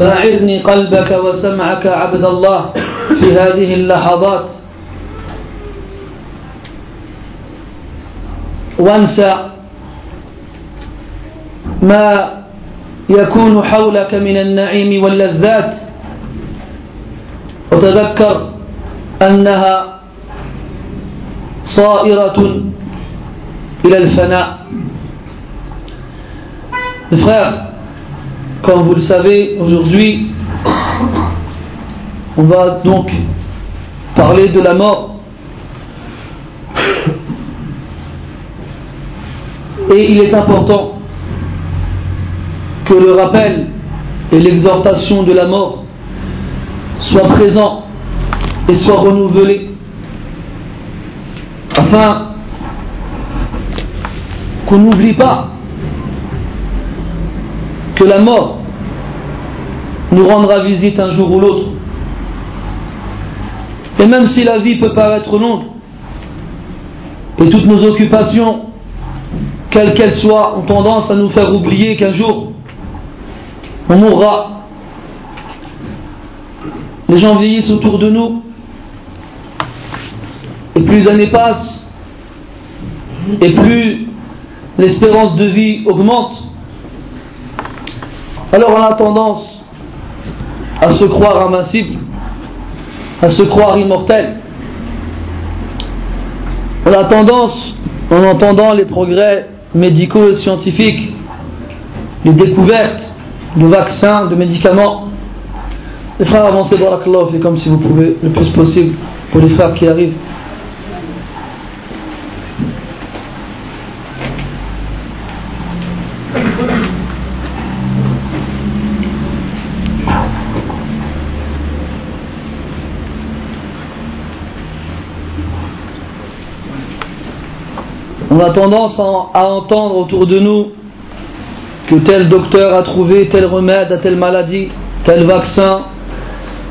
فأعرني قلبك وسمعك عبد الله في هذه اللحظات. وانسى ما يكون حولك من النعيم واللذات. وتذكر أنها صائرة إلى الفناء. Frères comme vous le savez aujourd'hui on va donc parler de la mort. Et il est important que le rappel et l'exhortation de la mort soient présents et soient renouvelés afin qu'on n'oublie pas que la mort nous rendra visite un jour ou l'autre. Et même si la vie peut paraître longue, et toutes nos occupations, quelles qu'elles soient, ont tendance à nous faire oublier qu'un jour, on mourra. Les gens vieillissent autour de nous, et plus les années passent, et plus l'espérance de vie augmente, alors on a tendance à se croire invincible, à se croire immortel. On a tendance, en entendant les progrès médicaux et scientifiques, les découvertes de vaccins, de médicaments, les frères avancez, barakallah, fait comme si vous pouvez le plus possible pour les frères qui arrivent. On a tendance à entendre autour de nous que tel docteur a trouvé tel remède à telle maladie, tel vaccin,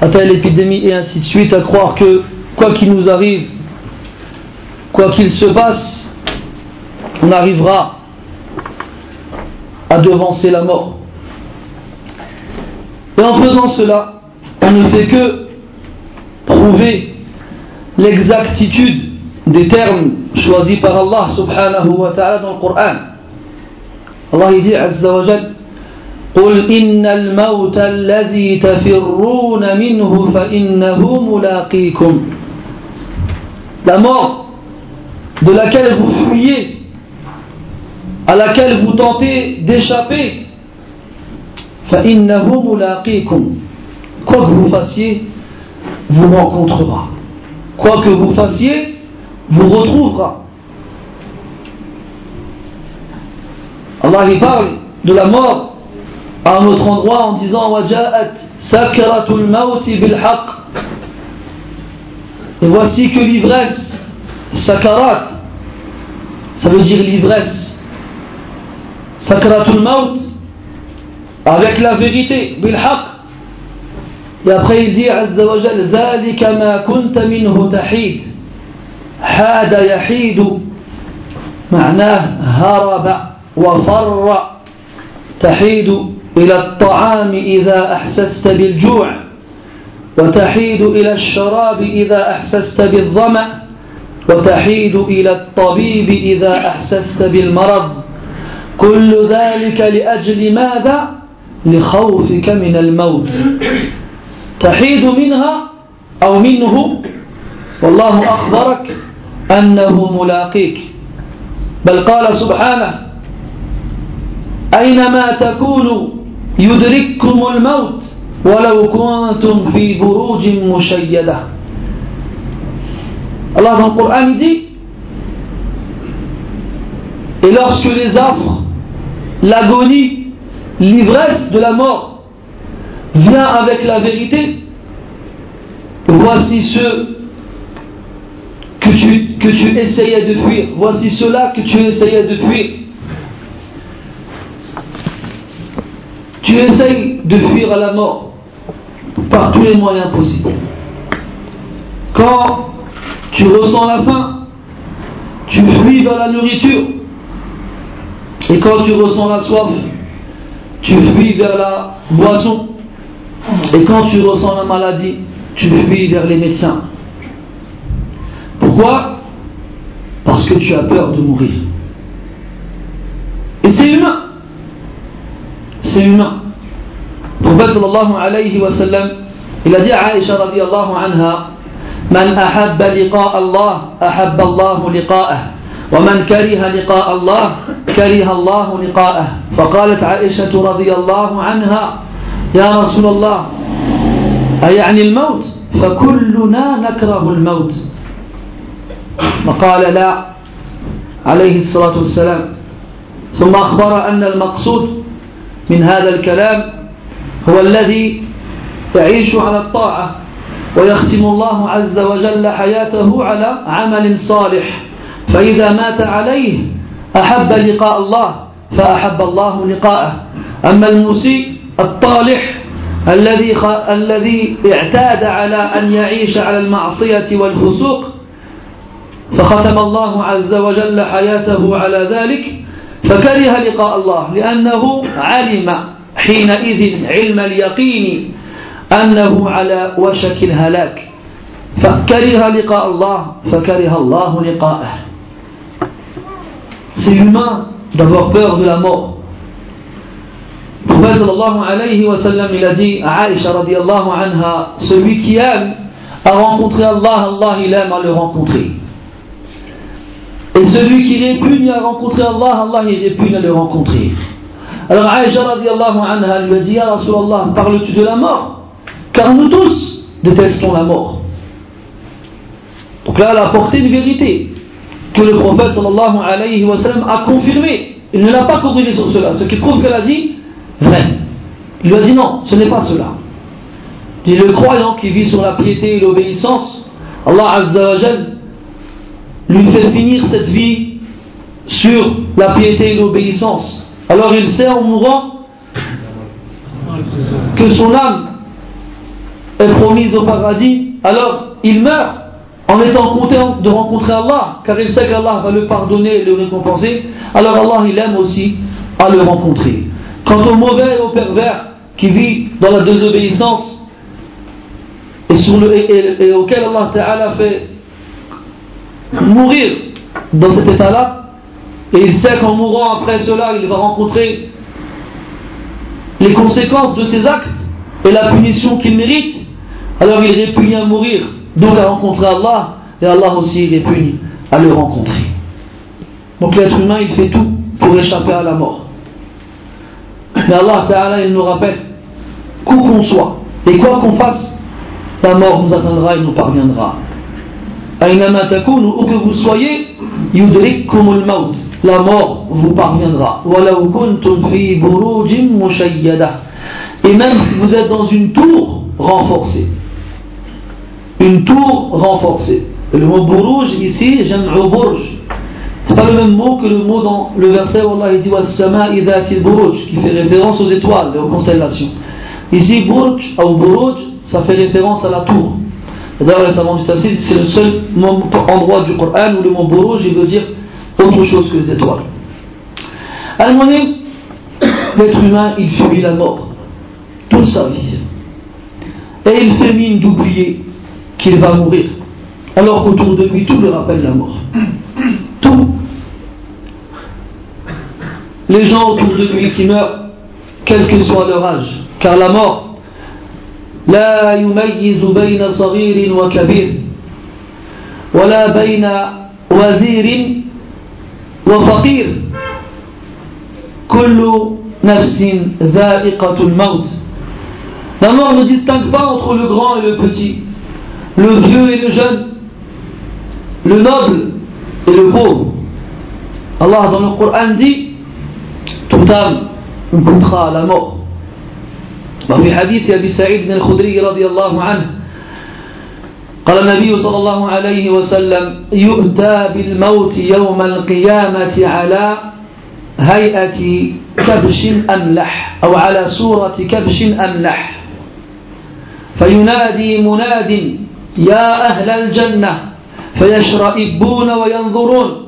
à telle épidémie et ainsi de suite, à croire que quoi qu'il nous arrive, quoi qu'il se passe, on arrivera à devancer la mort. Et en faisant cela, on ne fait que prouver l'exactitude des termes choisis par Allah subhanahu wa ta'ala dans le Coran. Allah dit Azza wa Jal قل إن الموت الذي تفرون منه فإنه ملاقيكم La mort de laquelle vous fuyez, à laquelle vous tentez d'échapper, فإنه ملاقيكم Quoi que vous fassiez, vous rencontrera. Quoi que vous fassiez, vous retrouvera. Allah parle de la mort à un autre endroit en disant Et voici que l'ivresse, sakarat, ça veut dire l'ivresse. Sakratul maut, avec la vérité, bil Et après il dit Azza wa Jal, حاد يحيد معناه هرب وفر. تحيد إلى الطعام إذا أحسست بالجوع وتحيد إلى الشراب إذا أحسست بالظمأ وتحيد إلى الطبيب إذا أحسست بالمرض. كل ذلك لأجل ماذا؟ لخوفك من الموت. تحيد منها أو منه؟ والله أخبرك أنه ملاقيك بل قال سبحانه أينما تكونوا يدرككم الموت ولو كنتم في بروج مشيدة Allah dans le Coran dit Et lorsque les affres, l'agonie, l'ivresse de la mort vient avec la vérité, voici ceux que tu, que tu essayais de fuir. Voici cela que tu essayais de fuir. Tu essayes de fuir à la mort par tous les moyens possibles. Quand tu ressens la faim, tu fuis vers la nourriture. Et quand tu ressens la soif, tu fuis vers la boisson. Et quand tu ressens la maladie, tu fuis vers les médecins. Pourquoi Parce que tu as peur de mourir. Et c'est humain. C'est humain. Le prophète sallallahu alayhi wa sallam, il a dit à Aïcha radiallahu anha, من أحب لقاء الله أحب الله لقاءه ومن كره لقاء الله كره الله لقاءه فقالت عائشة رضي الله عنها يا رسول الله أيعني الموت فكلنا نكره الموت فقال لا. عليه الصلاة والسلام. ثم أخبر أن المقصود من هذا الكلام هو الذي يعيش على الطاعة ويختم الله عز وجل حياته على عمل صالح. فإذا مات عليه أحب لقاء الله فأحب الله لقاءه. أما المسيء الطالح الذي الذي اعتاد على أن يعيش على المعصية والفسوق فختم الله عز وجل حياته على ذلك فكره لقاء الله لأنه علم حينئذ علم اليقين أنه على وشك الهلاك فكره لقاء الله فكره الله لقاءه C'est humain d'avoir peur de la mort. Le prophète sallallahu alayhi wa sallam, il a dit à Aïcha radiallahu anha, celui qui aime à rencontrer Allah, Allah il aime à le rencontrer. Et celui qui répugne à rencontrer Allah, Allah il répugne à le rencontrer. Alors Aïcha lui a dit, Ya Rasulallah, parles-tu de la mort? Car nous tous détestons la mort. Donc là, elle a apporté une vérité que le prophète sallallahu alayhi wa sallam a confirmé. Il ne l'a pas corrigé sur cela, ce qui prouve qu'elle a dit vrai. Il lui a dit non, ce n'est pas cela. Et le croyant qui vit sur la piété et l'obéissance, Allah Azza wa lui fait finir cette vie sur la piété et l'obéissance. Alors il sait en mourant que son âme est promise au paradis, alors il meurt en étant content de rencontrer Allah, car il sait qu'Allah va le pardonner et le récompenser, alors Allah il aime aussi à le rencontrer. Quant au mauvais et au pervers qui vit dans la désobéissance et, auquel Allah Ta'ala fait mourir dans cet état-là, et il sait qu'en mourant après cela, il va rencontrer les conséquences de ses actes et la punition qu'il mérite, alors il répugne à mourir donc à rencontrer Allah, et Allah aussi il puni à le rencontrer. Donc l'être humain il fait tout pour échapper à la mort. Mais Allah Ta'ala il nous rappelle qu'où qu'on soit et quoi qu'on fasse, la mort nous atteindra et nous parviendra. Où que vous soyez, la mort vous parviendra. Et même si vous êtes dans une tour renforcée une tour renforcée. le mot buruj ici, j'aime burj. C'est pas le même mot que le mot dans le verset où Allah dit buruj, qui fait référence aux étoiles et aux constellations. Ici, burj ou buruj, ça fait référence à la tour. D'ailleurs, savants du tafsir, c'est le seul endroit du Coran où le mot buruj veut dire autre chose que les étoiles. al l'être humain, il fuit la mort toute sa vie. Et il fait mine d'oublier qu'il va mourir. Alors qu'autour de lui, tout le rappelle la mort. Tout. Les gens autour de lui qui meurent, quel que soit leur âge. Car la mort, لا يميز بين صغير وكبير ولا بين وزير وفقير كل نفس ذائقة الموت La mort ne distingue pas entre le grand et le petit le vieux et le jeune, le noble et le pauvre. Allah dans le Coran dit toute âme goûtera à la mort. وفي حديث أبي سعيد الخدري رضي الله عنه قال النبي صلى الله عليه وسلم يؤتى بالموت يوم القيامة على هيئة كبش أملح أو على صورة كبش أملح. فينادي مناد يا أهل الجنة فيشرئبون وينظرون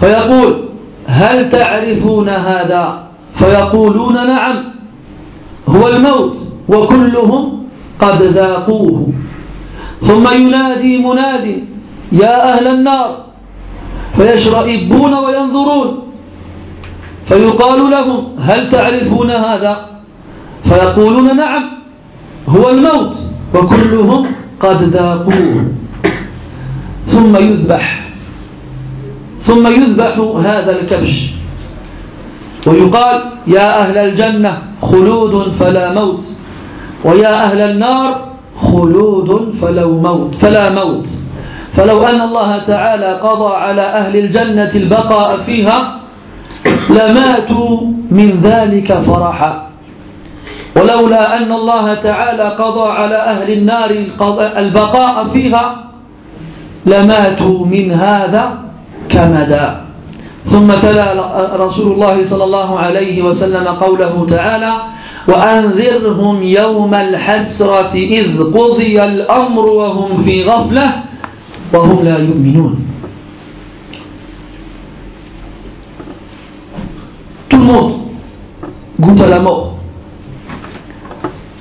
فيقول هل تعرفون هذا؟ فيقولون نعم هو الموت وكلهم قد ذاقوه. ثم ينادي مناد يا أهل النار فيشرئبون وينظرون. فيقال لهم هل تعرفون هذا؟ فيقولون نعم هو الموت وكلهم قد ذاقوه. ثم يذبح ثم يذبح هذا الكبش. ويقال يا أهل الجنة خلود فلا موت ويا أهل النار خلود فلو موت فلا موت. فلو أن الله تعالى قضى على أهل الجنة البقاء فيها لماتوا من ذلك فرحا. ولولا أن الله تعالى قضى على أهل النار البقاء فيها لماتوا من هذا كمدا. ثم تلا رسول الله صلى الله عليه وسلم قوله تعالى وأنذرهم يوم الحسرة إذ قضي الأمر وهم في غفلة وهم لا يؤمنون Tout le monde goûte à la mort.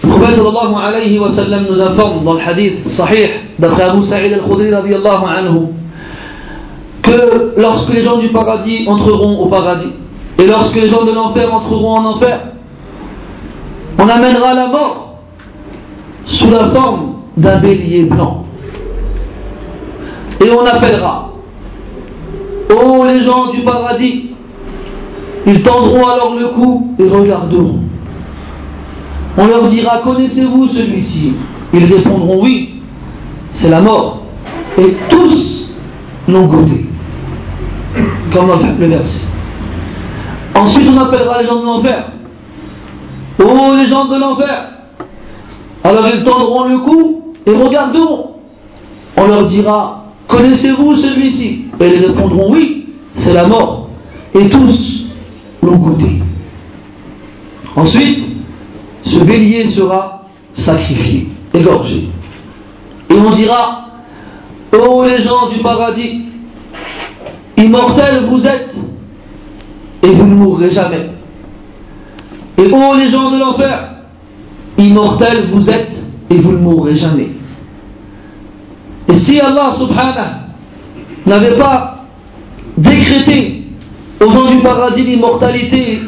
Le prophète sallallahu alayhi wa sallam nous informe dans le hadith sahih d'après Abu Sa'id al-Khudri radiyallahu anhu que lorsque les gens du paradis entreront au paradis et lorsque les gens de l'enfer entreront en enfer, on amènera la mort sous la forme d'un bélier blanc. Et on appellera Oh les gens du paradis, ils tendront alors le cou et regarderont. On leur dira Connaissez-vous celui-ci? Ils répondront Oui, c'est la mort. Et tous l'ont goûté. Comme le verset. Ensuite, on appellera les gens de l'enfer. Oh, les gens de l'enfer Alors ils tendront le cou et regarderont. On leur dira Connaissez-vous celui-ci Et ils répondront Oui, c'est la mort. Et tous l'ont goûté. Ensuite, ce bélier sera sacrifié, égorgé. Et on dira Oh, les gens du paradis, immortels vous êtes, et vous ne mourrez jamais. Et oh les gens de l'enfer, immortels vous êtes et vous ne mourrez jamais. Et si Allah subhanahu n'avait pas décrété aux gens du paradis l'immortalité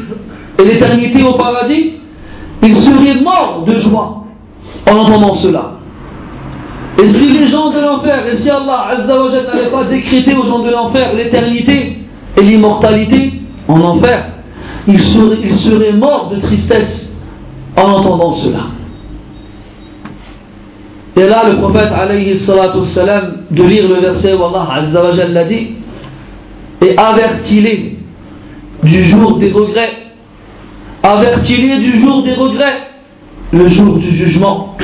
et l'éternité au paradis, ils seraient morts de joie en entendant cela. Et si les gens de l'enfer, et si Allah n'avait pas décrété aux gens de l'enfer l'éternité et l'immortalité en enfer, ils seraient, morts de tristesse en entendant cela. Et là, le prophète de lire le verset où Allah l'a dit, et avertis-les du jour des regrets, avertis-les du jour des regrets, le jour du jugement,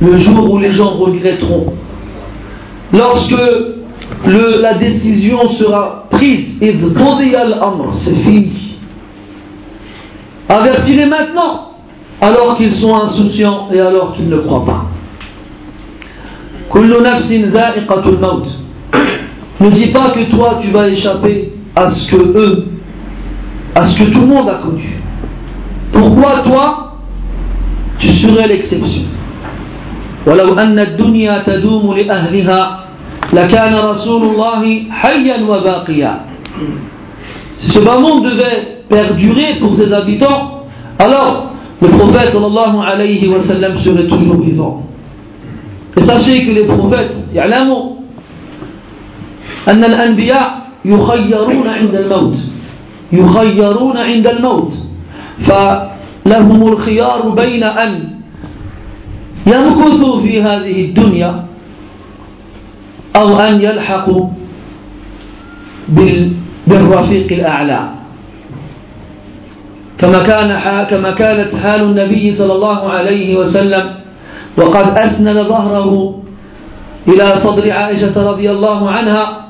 le jour où les gens regretteront. Lorsque la décision sera prise, et c'est fini. Avertis-les maintenant, alors qu'ils sont insouciants et alors qu'ils ne croient pas. Ne dis pas que toi tu vas échapper à ce que eux, à ce que tout le monde a connu. Pourquoi toi tu serais l'exception ولو أن الدنيا تدوم لأهلها لكان رسول الله حيا وباقيا Si ce bas monde devait perdurer pour ses habitants, alors le prophète sallallahu alayhi wa sallam serait toujours vivant. Et sachez que les prophètes, يعلموا أن الأنبياء يخيرون عند الموت يخيرون عند الموت فلهم الخيار بين أن يمكثوا في هذه الدنيا أو أن يلحقوا بالرفيق الأعلى. كما كان كما كانت حال النبي صلى الله عليه وسلم وقد أسند ظهره إلى صدر عائشة رضي الله عنها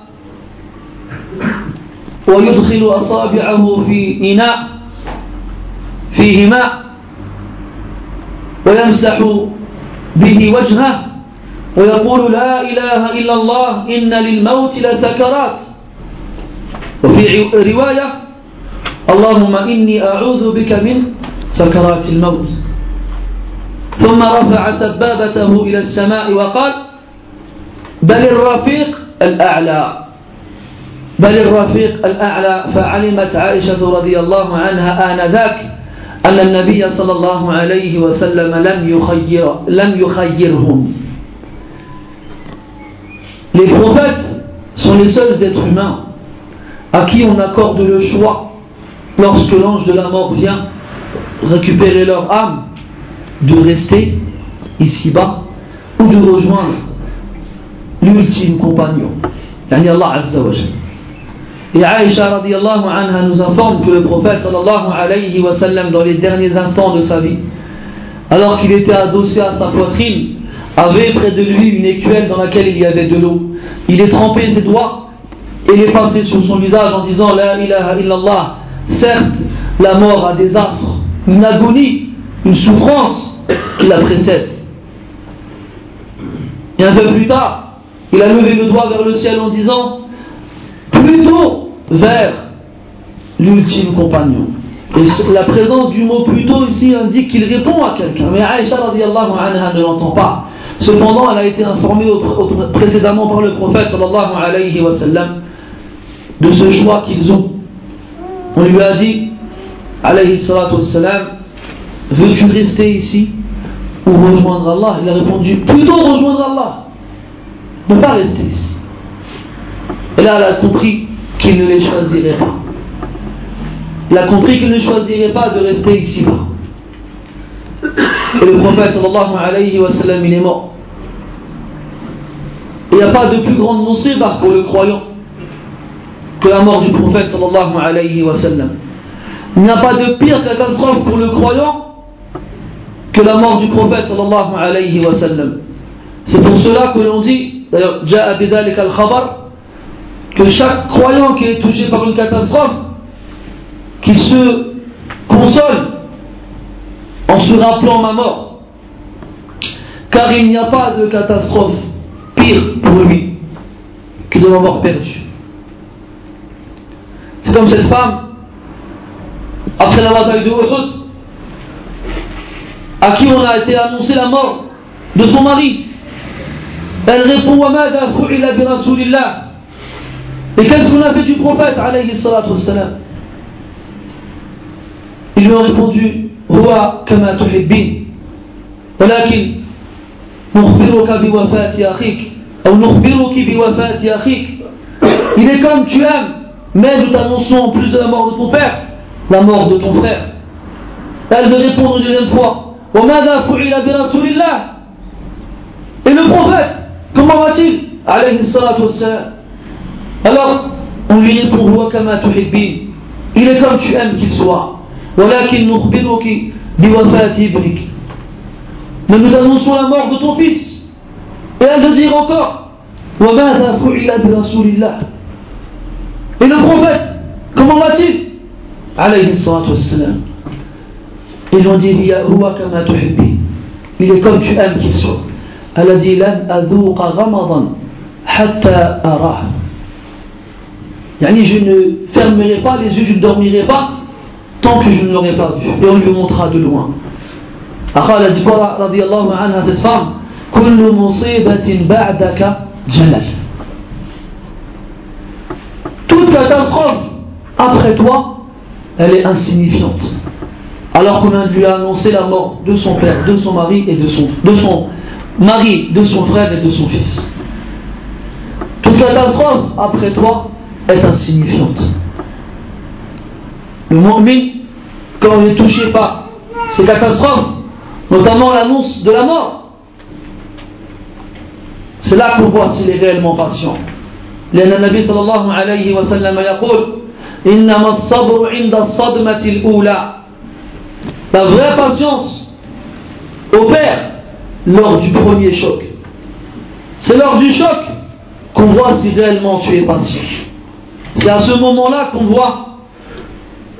ويدخل أصابعه في إناء فيه ماء ويمسح به وجهه ويقول لا إله إلا الله إن للموت لسكرات. وفي رواية اللهم إني أعوذ بك من سكرات الموت. ثم رفع سبابته إلى السماء وقال بل الرفيق الأعلى. بل الرفيق الأعلى فعلمت عائشة رضي الله عنها آنذاك أن النبي صلى الله عليه وسلم لم يخير لم يخيرهم Les prophètes sont les seuls êtres humains à qui on accorde le choix lorsque l'ange de la mort vient récupérer leur âme de rester ici-bas ou de rejoindre l'ultime compagnon, yani Allah Azza wa Et Aïcha radiallahu anha nous informe que le prophète sallallahu alayhi wa sallam dans les derniers instants de sa vie, alors qu'il était adossé à sa poitrine, avait près de lui une écuelle dans laquelle il y avait de l'eau. Il est trempé ses doigts et les passé sur son visage en disant La ilaha illallah. Certes, la mort a des affres, une agonie, une souffrance qui la précède. Et un peu plus tard, il a levé le doigt vers le ciel en disant Plutôt vers l'ultime compagnon. Et la présence du mot plutôt ici indique qu'il répond à quelqu'un. Mais Aïcha anha ne l'entend pas. Cependant, elle a été informée précédemment par le prophète sallallahu alayhi wa de ce choix qu'ils ont. On lui a dit, veux-tu rester ici ou rejoindre Allah? Il a répondu, plutôt rejoindre Allah, ne pas rester ici. Et là, elle a compris qu'il ne les choisirait pas. Il a compris qu'il ne choisirait pas de rester ici-bas. Et le prophète sallallahu alayhi wa sallam, il est mort. Il n'y a pas de plus grande musiba pour le croyant que la mort du prophète sallallahu alayhi wa sallam. Il n'y a pas de pire catastrophe pour le croyant que la mort du prophète sallallahu alayhi wa sallam. C'est pour cela que l'on dit, d'ailleurs, al-khabar, que chaque croyant qui est touché par une catastrophe, qu'il se console en se rappelant ma mort. Car il n'y a pas de catastrophe pire pour lui que de ma mort perdue. C'est comme cette femme, après la bataille de Uhud, à qui on a été annoncé la mort de son mari. Elle répond Et qu'est-ce qu'on a fait du prophète alayhi salatu wassalam Ils lui ont répondu هو كما تحبين ولكن نخبرك بوفاة أخيك أو نخبرك بوفاة أخيك Il est comme tu aimes mais nous t'annonçons en plus de la mort de ton père, la mort de ton frère. Elle de répondre une deuxième fois Et le prophète, comment va-t-il Alors, on lui répond Il est comme tu aimes qu'il soit. Mais nous annonçons la mort de ton fils. Et elle de dire encore et le prophète, comment va-t-il Alayhi salatu wassalam. Ils ont dit Il est comme tu aimes qu'il soit. Elle a dit Yani je ne fermerai pas les yeux, je ne dormirai pas tant que je ne l'aurai pas vu. Et on lui montrera de loin. أقال جبرة رضي الله عنها cette femme كل مصيبة بعدك جلل toute catastrophe après toi, elle est insignifiante. Alors qu'on a dû annoncer la mort de son père, de son mari et de son, de son mari, de son frère et de son fils. Toute catastrophe après toi est insignifiante. Le mu'min, quand on est touché par ces catastrophes, notamment l'annonce de la mort, c'est là qu'on voit s'il est réellement patient. لأن النبي صلى الله عليه وسلم يقول إنما الصبر عند الصدمة الأولى La vraie patience opère lors du premier choc. C'est lors du choc qu'on voit si réellement tu es patient. C'est à ce moment-là qu'on voit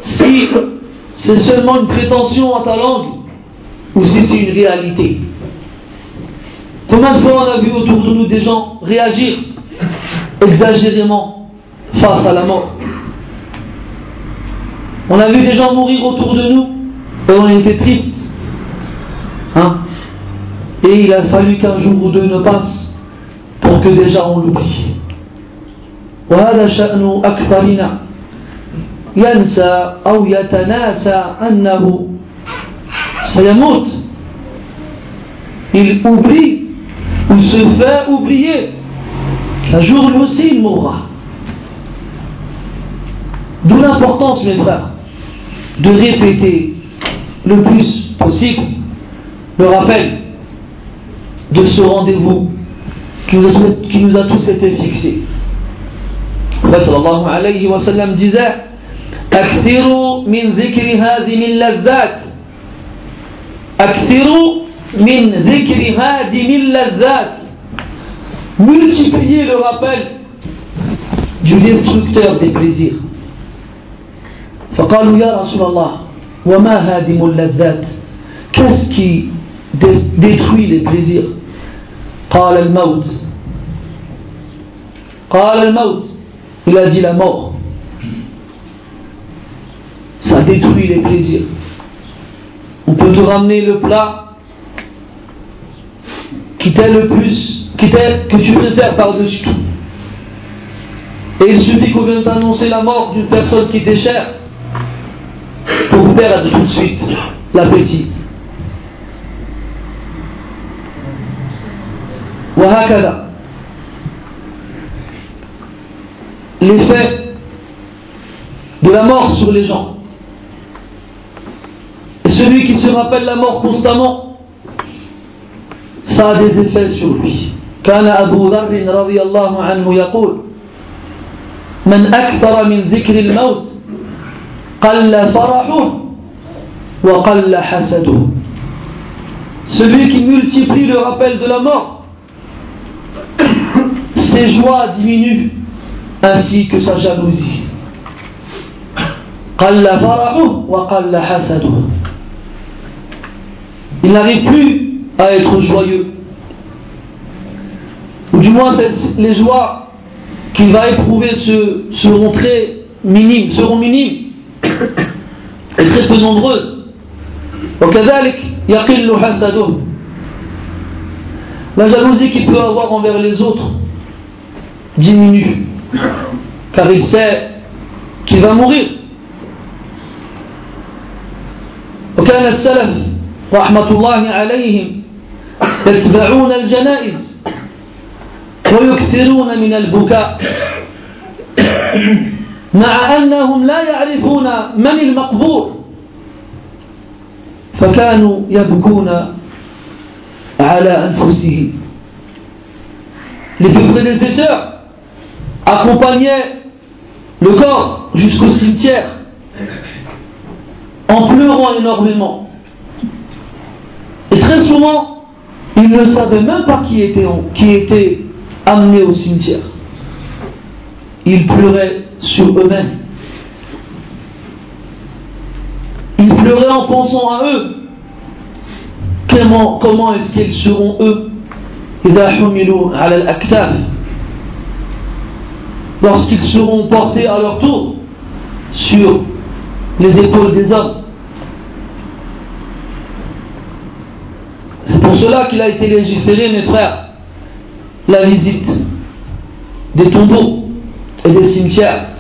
si c'est seulement une prétention à ta langue ou si c'est une réalité. Combien de fois on a vu autour de nous des gens réagir exagérément face à la mort? On a vu des gens mourir autour de nous et on était tristes. Hein Et il a fallu qu'un jour ou deux ne passe pour que déjà on l'oublie. وهذا شأن أكثرنا ينسى أو يتناسى أنه سيموت il oublie ou se fait oublier qu'un jour lui aussi il mourra d'où l'importance mes frères de répéter le plus possible le rappel de ce rendez-vous qui nous a, qui nous a tous été fixé. صلى الله عليه وسلم جزاء. أكثروا من ذكر هذه اللذات. أكثروا من ذكر هذه اللذات. Multiplier le rappel du destructeur des plaisirs. فقالوا يا رسول الله وما هادم اللذات؟ Qu'est-ce qui détruit les plaisirs قال الموت. قال الموت. il a dit la mort ça détruit les plaisirs on peut te ramener le plat qui t'est le plus qui que tu préfères par-dessus tout et il suffit qu'on vienne t'annoncer la mort d'une personne qui t'est chère pour perdre tout de suite l'appétit وهكذا l'effet de la mort sur les gens. Et celui qui se rappelle la mort constamment, ça a des effets sur lui. كان أبو ذر رضي الله عنه يقول من أكثر من ذكر الموت قل فرحه وقل حسده Celui qui multiplie le rappel de la mort ses joies diminuent ainsi que sa jalousie. Il n'arrive plus à être joyeux. Ou du moins, les joies qu'il va éprouver seront très minimes, seront minimes et très peu nombreuses. La jalousie qu'il peut avoir envers les autres diminue, car il sait qu'il va mourir. وكان السلف رحمة الله عليهم يتبعون الجنائز ويكثرون من البكاء. مع أنهم لا يعرفون من المقبور فكانوا يبكون على أنفسهم. Les prédécesseurs accompagnaient le corps jusqu'au cimetière en pleurant énormément. Et très souvent, ils ne savaient même pas qui était, qui était amené au cimetière. Ils pleuraient sur eux-mêmes. Ils pleuraient en pensant à eux. Comment, comment est-ce qu'ils seront eux? lorsqu'ils seront portés à leur tour sur les épaules des hommes. C'est pour cela qu'il a été légiféré, mes frères, la visite des tombeaux et des cimetières.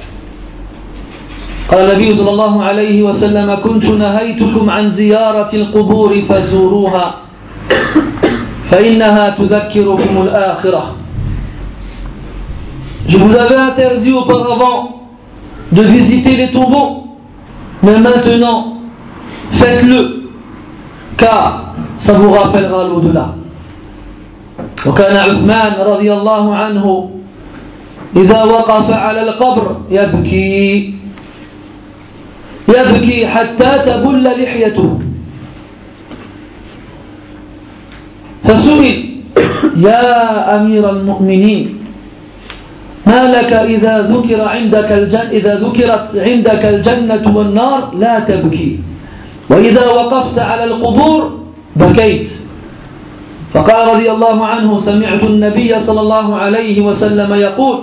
قال النبي صلى الله عليه وسلم كنت نهيتكم عن زيارة القبور فزوروها فإنها تذكركم الآخرة Je vous avais interdit auparavant de visiter les tombeaux, mais maintenant, faites-le, car ça vous rappellera l'au-delà. وكان عثمان رضي الله عنه إذا وقف على القبر يبكي يبكي حتى تبل لحيته فسئل يا أمير المؤمنين ما لك إذا ذكر عندك الجنة إذا ذكرت عندك الجنة والنار لا تبكي. وإذا وقفت على القبور بكيت. فقال رضي الله عنه سمعت النبي صلى الله عليه وسلم يقول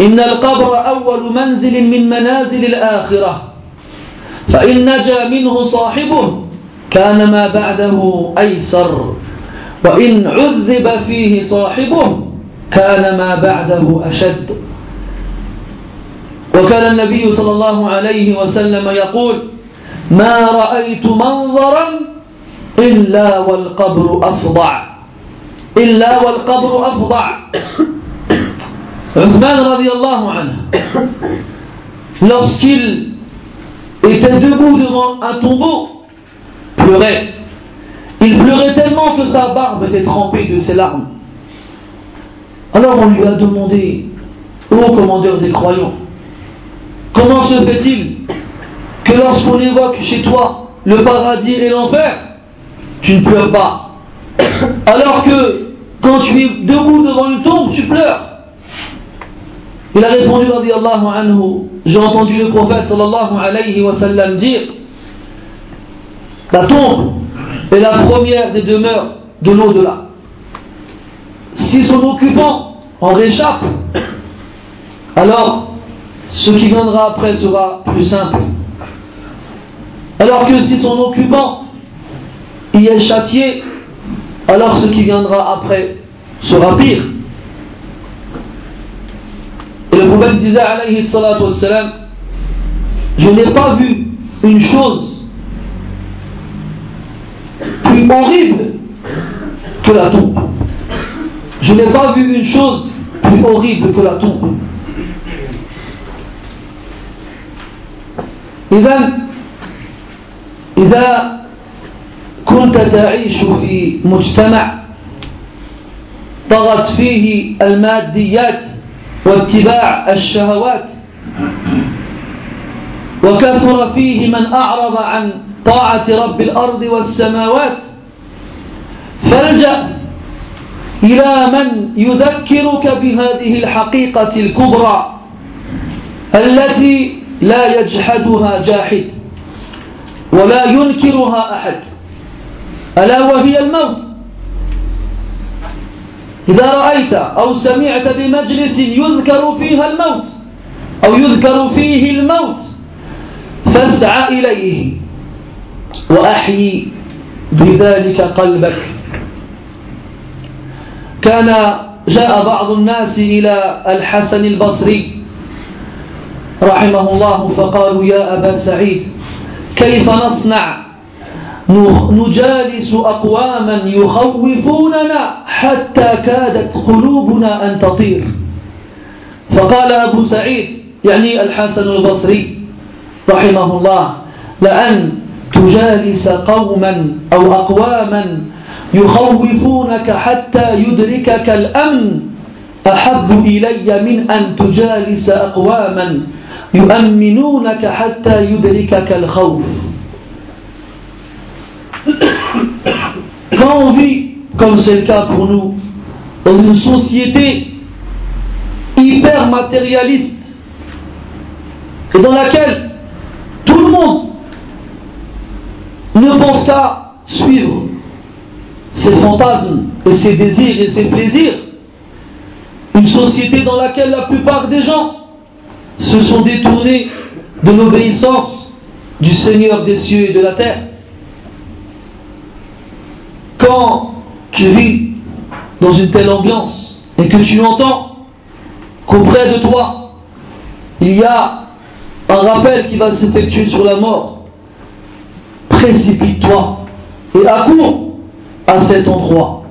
إن القبر أول منزل من منازل الآخرة فإن نجا منه صاحبه كان ما بعده أيسر وإن عذب فيه صاحبه كان ما بعده أشد وكان النبي صلى الله عليه وسلم يقول ما رأيت منظرا إلا والقبر أفضع إلا والقبر أفضع عثمان رضي الله عنه lorsqu'il était debout devant un tombeau pleurait il pleurait tellement que sa barbe était trempée de ses larmes alors on lui a demandé ô commandeur des croyants comment se fait-il que lorsqu'on évoque chez toi le paradis et l'enfer, tu ne pleures pas. Alors que quand tu es debout devant une tombe, tu pleures. Il a répondu, anhu, j'ai entendu le prophète sallallahu alayhi wa sallam dire, la tombe est la première des demeures de l'au-delà. Si son occupant en réchappe, alors ce qui viendra après sera plus simple. Alors que si son occupant y est châtié, alors ce qui viendra après sera pire. Et le prophète disait, alayhi wassalam, je n'ai pas vu une chose plus horrible que la tombe. Je n'ai pas vu une chose plus horrible que la tombe. إذا كنت تعيش في مجتمع طغت فيه الماديات واتباع الشهوات وكثر فيه من أعرض عن طاعة رب الأرض والسماوات فالجأ إلى من يذكرك بهذه الحقيقة الكبرى التي لا يجحدها جاحد ولا ينكرها أحد ألا وهي الموت؟ إذا رأيت أو سمعت بمجلس يذكر فيها الموت أو يذكر فيه الموت فاسعى إليه وأحيي بذلك قلبك. كان جاء بعض الناس إلى الحسن البصري رحمه الله فقالوا يا أبا سعيد كيف نصنع؟ نجالس أقواما يخوفوننا حتى كادت قلوبنا أن تطير. فقال أبو سعيد يعني الحسن البصري رحمه الله لأن تجالس قوما أو أقواما يخوفونك حتى يدركك الأمن أحب إلي من أن تجالس أقواما يؤمنونك حتى يدركك الخوف Quand on vit, comme c'est le cas pour nous, dans une société hyper matérialiste et dans laquelle tout le monde ne pense qu'à suivre ses fantasmes et ses désirs et ses plaisirs, une société dans laquelle la plupart des gens se sont détournés de l'obéissance du Seigneur des cieux et de la terre. Quand tu vis dans une telle ambiance et que tu entends qu'auprès de toi, il y a un rappel qui va s'effectuer sur la mort, précipite-toi et accours à cet endroit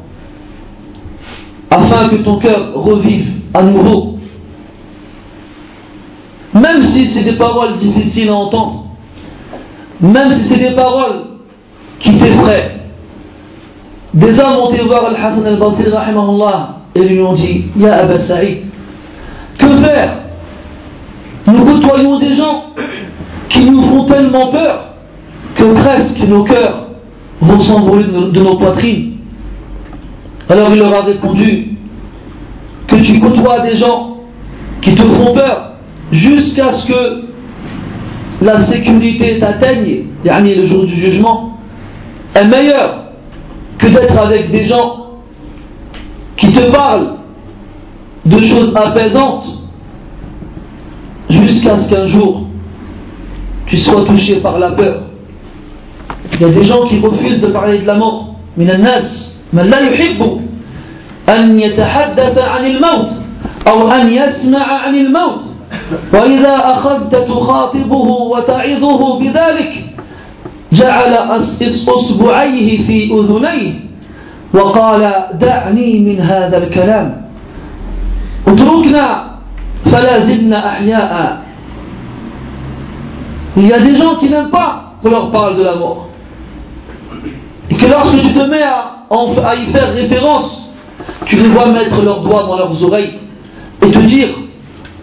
afin que ton cœur revive à nouveau même si c'est des paroles difficiles à entendre, même si c'est des paroles qui t'effraient. Des hommes ont été voir Al-Hassan al-Basri et lui ont dit Ya Abba que faire? Nous côtoyons des gens qui nous font tellement peur que presque nos cœurs vont s'envoler de nos poitrines. Alors il leur a répondu que tu côtoies des gens qui te font peur jusqu'à ce que la sécurité t'atteigne, dernier le jour du jugement, est meilleur que d'être avec des gens qui te parlent de choses apaisantes jusqu'à ce qu'un jour tu sois touché par la peur. Il y a des gens qui refusent de parler de la mort. من الناس من لا يحب أن يتحدث عن الموت أو أن يسمع عن الموت وإذا أخذت تخاطبه وتعظه بذلك جعل إصبعيه في أذنيه وقال دعني من هذا الكلام اتركنا فلا زلنا أحياء Il y a des gens qui n'aiment pas qu'on leur parle de la mort. Et que lorsque tu te mets à, à y faire référence, tu les vois mettre leurs doigts dans leurs oreilles et te dire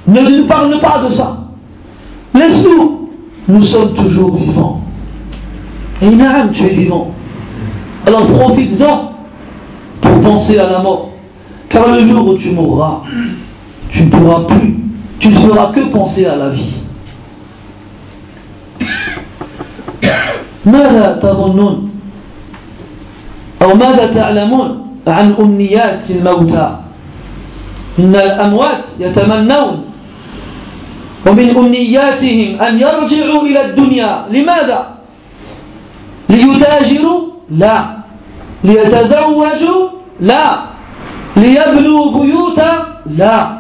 ne nous parle pas de ça. Laisse-nous. Nous sommes toujours vivants. Et Naam, tu es vivant. Alors profites-en pour penser à la mort. Car le jour où tu mourras, tu ne pourras plus, tu ne feras que penser à la vie. ماذا تظنون أو ماذا تعلمون عن أمنيات الموتى إن الأموات يتمنون ومن أمنياتهم أن يرجعوا إلى الدنيا لماذا؟ ليتاجروا؟ لا ليتزوجوا؟ لا ليبنوا بيوتا؟ لا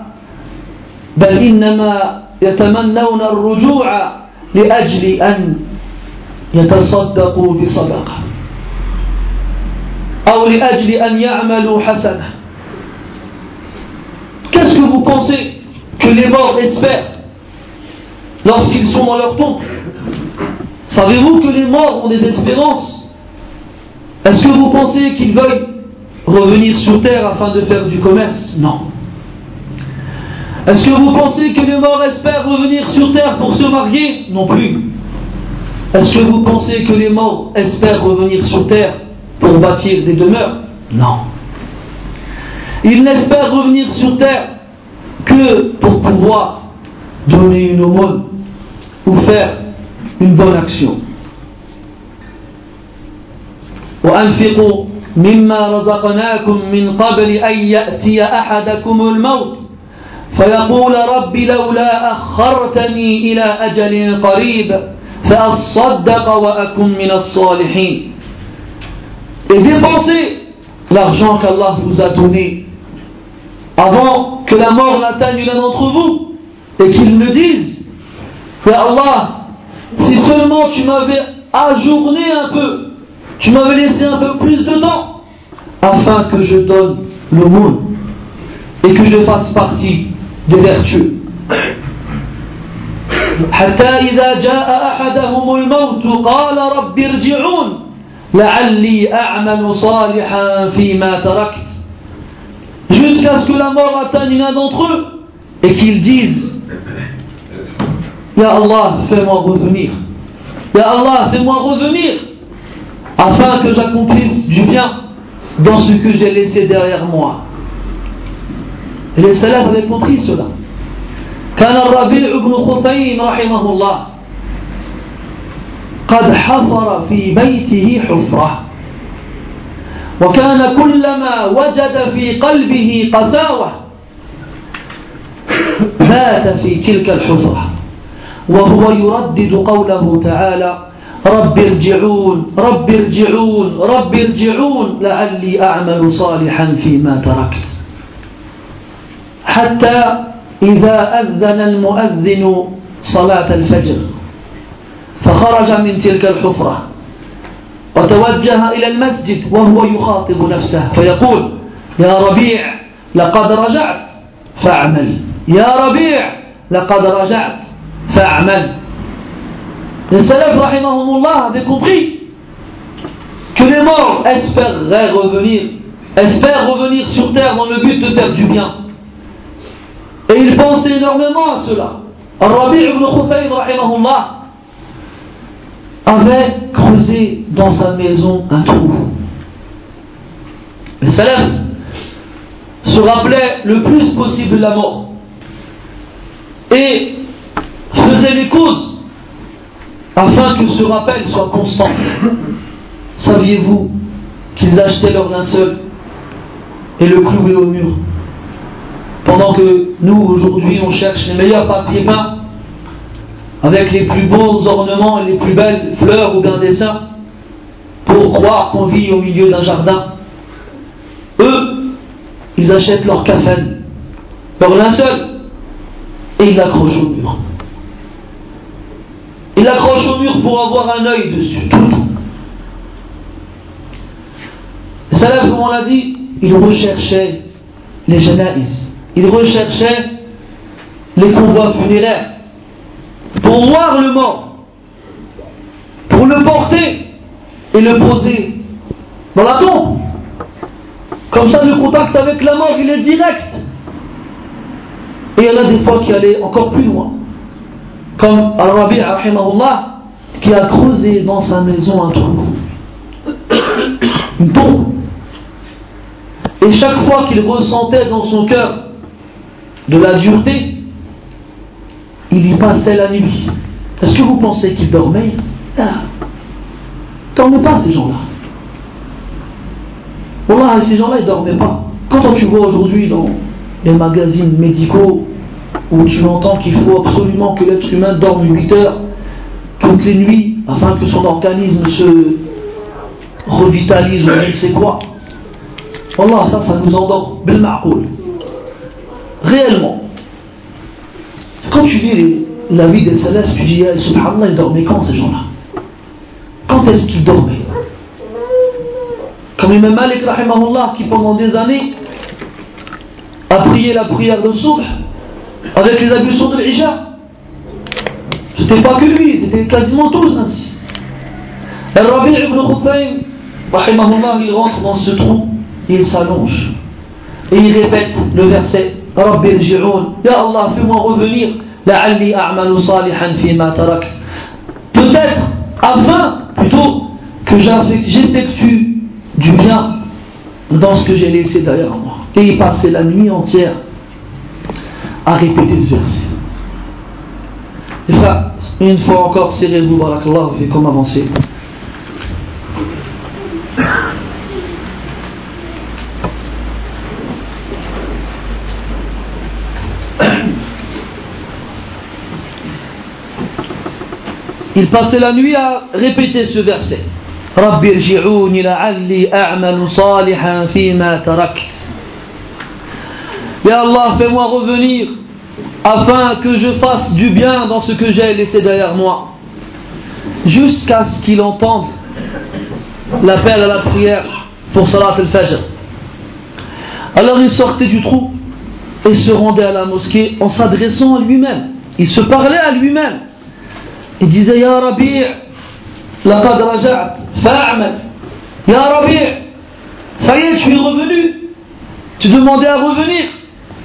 بل إنما يتمنون الرجوع لأجل أن يتصدقوا بصدقة أو لأجل أن يعملوا حسنة Qu'est-ce que vous pensez que les morts espèrent lorsqu'ils sont dans leur tombe Savez-vous que les morts ont des espérances Est-ce que vous pensez qu'ils veuillent revenir sur terre afin de faire du commerce Non. Est-ce que vous pensez que les morts espèrent revenir sur terre pour se marier Non plus. Est-ce que vous pensez que les morts espèrent revenir sur terre pour bâtir des demeures Non. Ils n'espèrent revenir sur terre que pour pouvoir donner une aumône ou faire une bonne action. وأنفقوا مما رزقناكم من قبل أن يأتي أحدكم الموت فيقول رب لولا أخرتني إلى أجل قريب فأصدق وأكن من الصالحين Et dépensez l'argent qu'Allah vous a donné avant que la mort n'atteigne l'un d'entre vous et qu'il me dise Ya Allah, si seulement tu m'avais ajourné un peu, tu m'avais laissé un peu plus de temps afin que je donne le monde et que je fasse partie des vertueux. حتى إذا جاء أحدهم الموت قال رب ارجعون لعلي أعمل صالحا فيما تركت jusqu'à ce que la mort atteigne l'un d'entre eux et qu'ils disent Ya Allah, fais-moi revenir. Ya Allah, fais-moi revenir afin que j'accomplisse du bien dans ce que j'ai laissé derrière moi. Et les salafs avaient compris cela. كان الربيع بن خثيم رحمه الله قد حفر في بيته حفرة. وكان كلما وجد في قلبه قساوة مات في تلك الحفرة. وهو يردد قوله تعالى رب ارجعون رب ارجعون رب ارجعون لعلي أعمل صالحا فيما تركت. حتى إذا أذن المؤذن صلاة الفجر. فخرج من تلك الحفرة وتوجه إلى المسجد وهو يخاطب نفسه فيقول يا ربيع لقد رجعت فاعمل. يا ربيع لقد رجعت فاعمل. السلف رحمهم الله avait compris que les morts غير revenir espèrent revenir sur terre dans le but de faire du bien. Et ils pensaient énormément à cela. الربيع بن خفيف رحمه الله avait creusé dans sa maison un trou. Les salafs se rappelaient le plus possible la mort et faisaient les causes afin que ce rappel soit constant. Saviez-vous qu'ils achetaient leur linceul et le clouaient au mur? Pendant que nous aujourd'hui on cherche les meilleurs papiers peints avec les plus beaux ornements et les plus belles fleurs ou bien dessins, pour croire qu'on vit au milieu d'un jardin. Eux, ils achètent leur café, leur linceul, et ils l'accrochent au mur. Ils l'accrochent au mur pour avoir un œil dessus, tout le temps. Comme on l'a dit, ils recherchaient les janaïs, ils recherchaient les convois funéraires pour voir le mort, pour le porter et le poser dans la tombe. Comme ça, le contact avec la mort, il est direct. Et il y en a des fois qui allaient encore plus loin. Comme Al-Rabi' qui a creusé dans sa maison un trou. Une tombe. Et chaque fois qu'il ressentait dans son cœur de la dureté, il y passait la nuit. Est-ce que vous pensez qu'il dormait ah. Pas ces gens-là. Voilà, ces gens-là, ils ne dormaient pas. Quand tu vois aujourd'hui dans les magazines médicaux où tu entends qu'il faut absolument que l'être humain dorme 8 heures toutes les nuits afin que son organisme se revitalise ou je ne sais quoi. Voilà, ça, ça nous endort. Réellement. Quand tu lis la vie des salafs, tu dis, subhanallah, ils dormaient quand ces gens-là? Quand est-ce qu'ils dormaient? Comme Imam Malik, qui pendant des années a prié la prière de Soubh avec les ablutions de l'Isha. C'était pas que lui, c'était quasiment tous ainsi. Et Rabi ibn rahimahullah, il rentre dans ce trou, il s'allonge. Et il répète le verset Rabbi rji'oun. Ya Allah, fais-moi revenir. Peut-être, afin, plutôt, que j'effectue du bien dans ce que j'ai laissé derrière moi. Et il passait la nuit entière à répéter ce verset. Et ça, une fois encore, serrez-vous, barakallah, vous comme avancer. il passait la nuit à répéter ce verset. Rabbi rji'ouni la'alli a'malu salihan fima tarakt. Ya Allah, fais-moi revenir afin que je fasse du bien dans ce que j'ai laissé derrière moi. Jusqu'à ce qu'il entende l'appel à la prière pour Salat al-Fajr. Alors il sortait du trou et se rendait à la mosquée en s'adressant à lui-même. Il se parlait à lui-même. Il disait Ya Rabi' laqad raja'at fa'amal. Ya Rabi' ça y est, tu es revenu. Tu demandais à revenir.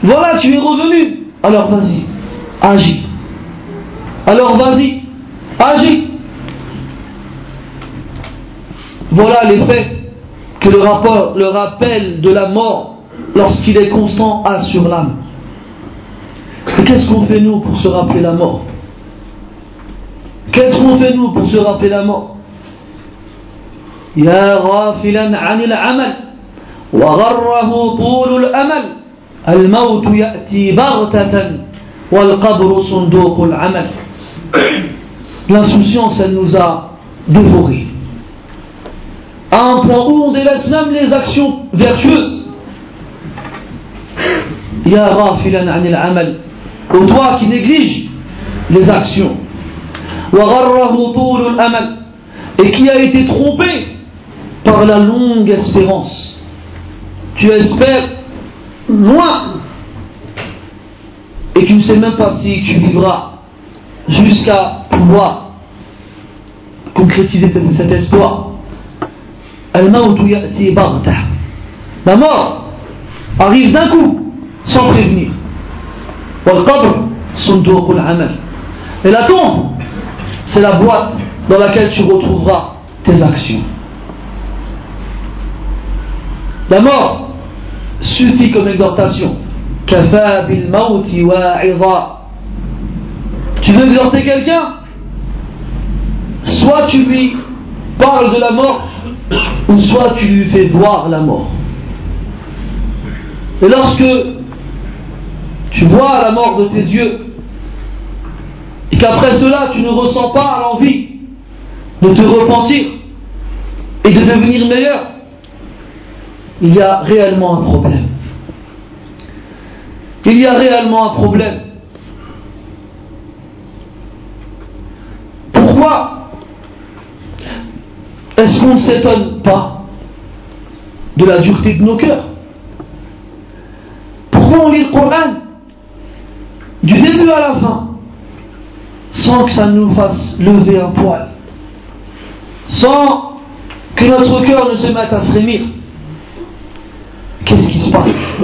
Voilà, tu es revenu. Alors vas-y, agis. Alors vas-y, agis. Voilà l'effet que le, le rappel de la mort lorsqu'il est constant a sur l'âme. Et qu'est-ce qu'on fait nous pour se rappeler la mort? Qu'est-ce qu'on fait nous pour se rappeler la mort يا غافلا عن العمل وغره طول الأمل الموت يأتي بغتة والقبر صندوق العمل L'insouciance, elle nous a dévorés. À un point où on délaisse même les actions vertueuses. Ya ghafilan anil amal. Ou toi qui néglige les actions et qui a été trompé par la longue espérance. Tu espères loin et tu ne sais même pas si tu vivras jusqu'à pouvoir concrétiser cet, espoir. La mort arrive d'un coup, sans prévenir. Et la tombe c'est la boîte dans laquelle tu retrouveras tes actions. La mort suffit comme exhortation. Tu veux exhorter quelqu'un? Soit tu lui parles de la mort, ou soit tu lui fais voir la mort. Et lorsque tu vois la mort de tes yeux, et qu'après cela tu ne ressens pas l'envie de te repentir, et de devenir meilleur, il y a réellement un problème. Il y a réellement un problème. Pourquoi est-ce qu'on ne s'étonne pas de la dureté de nos cœurs? Pourquoi on lit le Coran du début à la fin? Sans que ça nous fasse lever un poil, sans que notre cœur ne se mette à frémir Qu'est-ce qui se passe?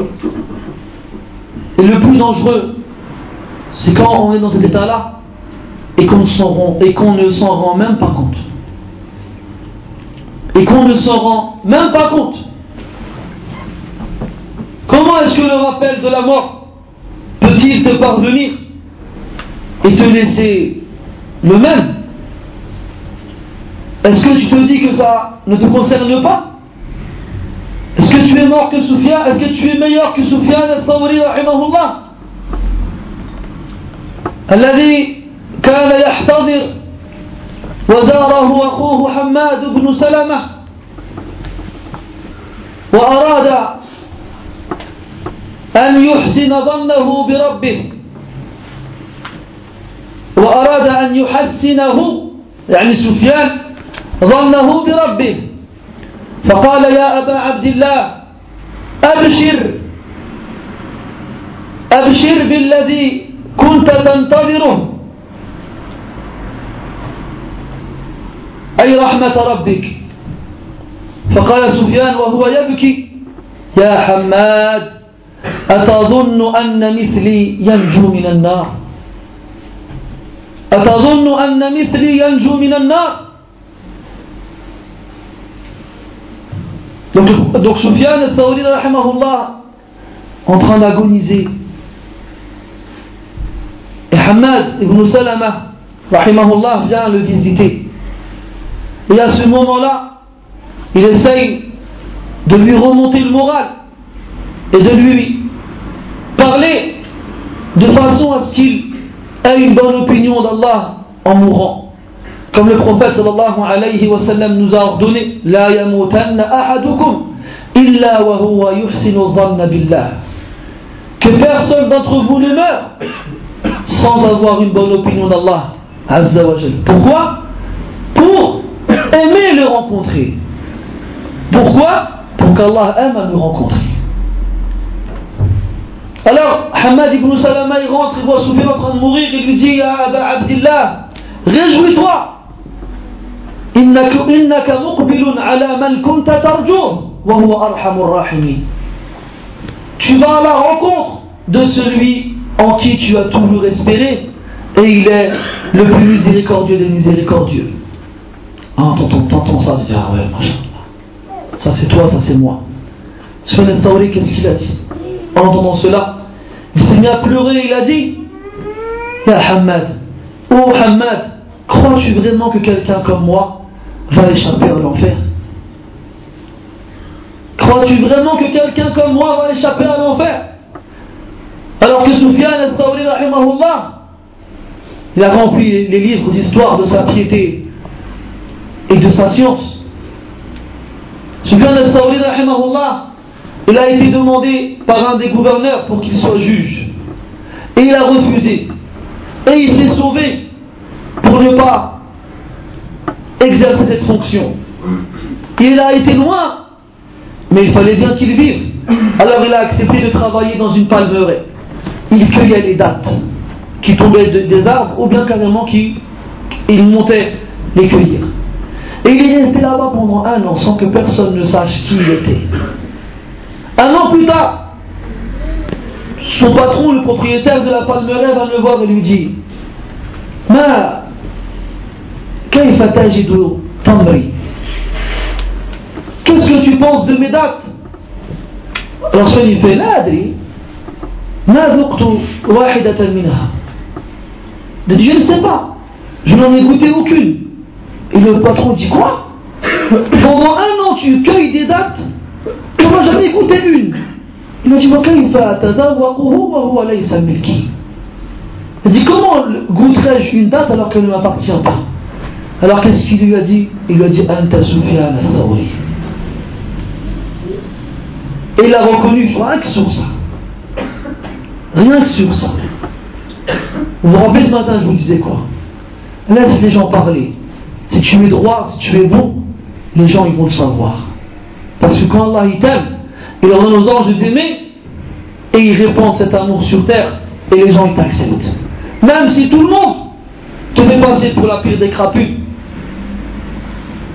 Et le plus dangereux, c'est quand on est dans cet état-là et qu'on ne s'en rend même pas compte. Et qu'on ne s'en rend même pas compte. Comment est-ce que le rappel de la mort peut-il te parvenir? Et te laisser le même Est-ce que tu te dis que ça ne te concerne pas Est-ce que tu es mort que Soufiane Est-ce que tu es meilleur que Soufiane al-Thawri rahimahullah الذي كان يحتضر وزاره أخوه حماد بن سلمة وأراد أن يحسن ظنه بربه وأراد أن يحسنه يعني سفيان ظنه بربه. فقال يا أبا عبد الله أبشر أبشر بالذي كنت تنتظره. أي رحمة ربك. فقال سفيان وهو يبكي يا حماد أتظن أن مثلي ينجو من النار؟ أتظن أن مثلي ينجو من النار Donc, donc Soufiane al-Thawri, en train d'agoniser. Et Hamad ibn Salama, rahimahullah, vient le visiter. Et à ce moment-là, il essaye de lui remonter le moral et de lui parler de façon à ce qu'il ait une bonne opinion d'Allah en mourant. Comme le prophète sallallahu alayhi wa sallam nous a ordonné La yamutanna ahadukum illa wa huwa billah. Que personne d'entre vous ne meure sans avoir une bonne opinion d'Allah Pourquoi? Pour aimer le rencontrer. Pourquoi? Pour qu'Allah aime à nous rencontrer. Alors, Hamad ibn Salama, il rentre, il voit Soufiane en train de mourir, il lui dit à Abdillah, réjouis-toi إنك مقبل على من كنت ترجوه وهو أرحم الراحمين Tu vas à la rencontre de celui en qui tu as toujours espéré et il est le plus miséricordieux des miséricordieux. Ah, t'entends ça, tu dis, ah ouais, machin. Ça c'est toi, ça c'est moi. Sur Tawri, qu'est-ce qu'il a dit En entendant cela, il s'est mis à pleurer, il a dit, Ya Hamad, oh Hamad, crois-tu vraiment que quelqu'un comme moi va échapper à l'enfer? Crois-tu vraiment que quelqu'un comme moi va échapper à l'enfer? Alors que Soufiane al-Thawri, il a rempli les livres d'histoire de sa piété et de sa science. Soufiane al-Thawri, il a été demandé par un des gouverneurs pour qu'il soit juge. Et il a refusé. Et il s'est sauvé pour ne pas exercer cette fonction. Il a été loin, mais il fallait bien qu'il vive. Alors il a accepté de travailler dans une palmeraie. Il cueillait les dates qui tombaient des arbres ou bien carrément qu'il montait les cueillir. Et il est resté là-bas pendant un an sans que personne ne sache qui il était. Un an plus tard, son patron, le propriétaire de la palmeraie, va le voir et lui dit Ma qu'est-ce que tu penses de mes dates? Alors celui fait La Il dit Je ne sais pas, je n'en ai goûté aucune. Et le patron dit Quoi? Pendant un an tu cueilles des dates Tu n'as jamais goûté une. Il m'a dit Il dit Comment goûterais-je une date alors qu'elle ne m'appartient pas? Alors qu'est-ce qu'il lui a dit? Il lui a dit Anta Sufyan Et il a reconnu, rien que sur ça. Rien que sur ça. Vous vous rappelez ce matin, je vous disais quoi? Laisse les gens parler. Si tu es droit, si tu es bon, les gens ils vont le savoir. Parce que quand Allah il t'aime, il ordonne aux anges d'aimer et ils répandent cet amour sur terre et les gens ils t'acceptent. Même si tout le monde te fait passer pour la pire des crapus,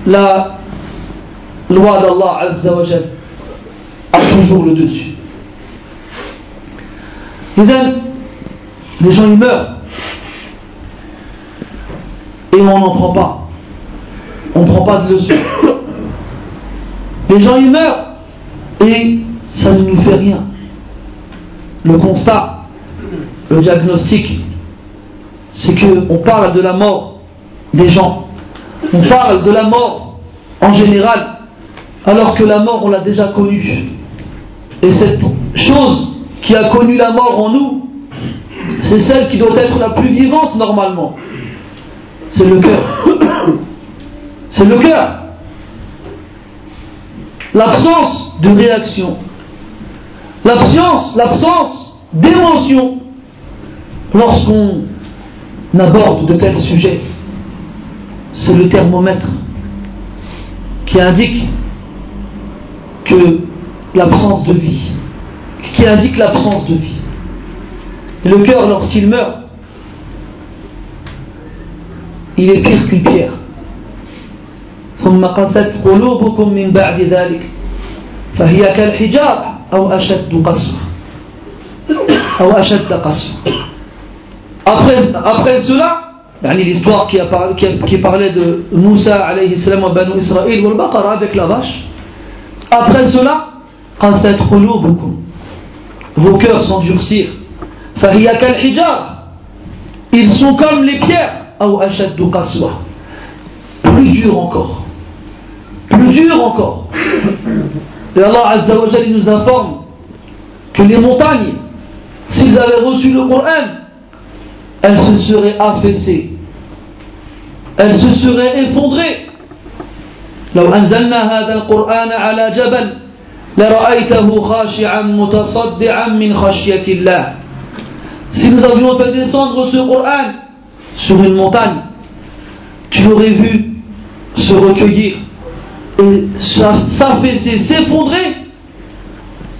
la loi d'Allah a toujours le dessus. Et les gens ils meurent et on n'en prend pas. On ne prend pas de leçon. Les gens ils meurent et ça ne nous fait rien. Le constat, le diagnostic, c'est qu'on parle de la mort des gens. On parle de la mort en général, alors que la mort, on l'a déjà connue. Et cette chose qui a connu la mort en nous, c'est celle qui doit être la plus vivante normalement. C'est le cœur. C'est le cœur. L'absence de réaction. L'absence, d'émotion lorsqu'on aborde de tels sujets. C'est le thermomètre qui indique que l'absence de vie, qui indique l'absence de vie. le cœur, lorsqu'il meurt, il est pire qu'une pierre. ثم قست قلوبكم من بعد ذلك فهي كالحجاب أو أشد قسوة أو أشد قسوة après, après cela l'histoire qui, qui, qui, parlait de Moussa alayhi salam wa Banu Israël ou al avec la vache après cela قست قلوبكم vos cœurs s'endurcirent فهي كالحجاب ils sont comme les pierres أو أشد قسوة plus dur encore plus dur encore. Et Allah Azza wa nous informe que les montagnes, s'ils avaient reçu le Coran, elles se seraient affaissées, elles se seraient effondrées. لو أنزلنا هذا القرآن على جبل لرأيته خاشعا متصدعا من خشية الله Si nous avions fait descendre ce Coran sur une montagne, tu l'aurais vu se recueillir et s'affaisser, s'effondrer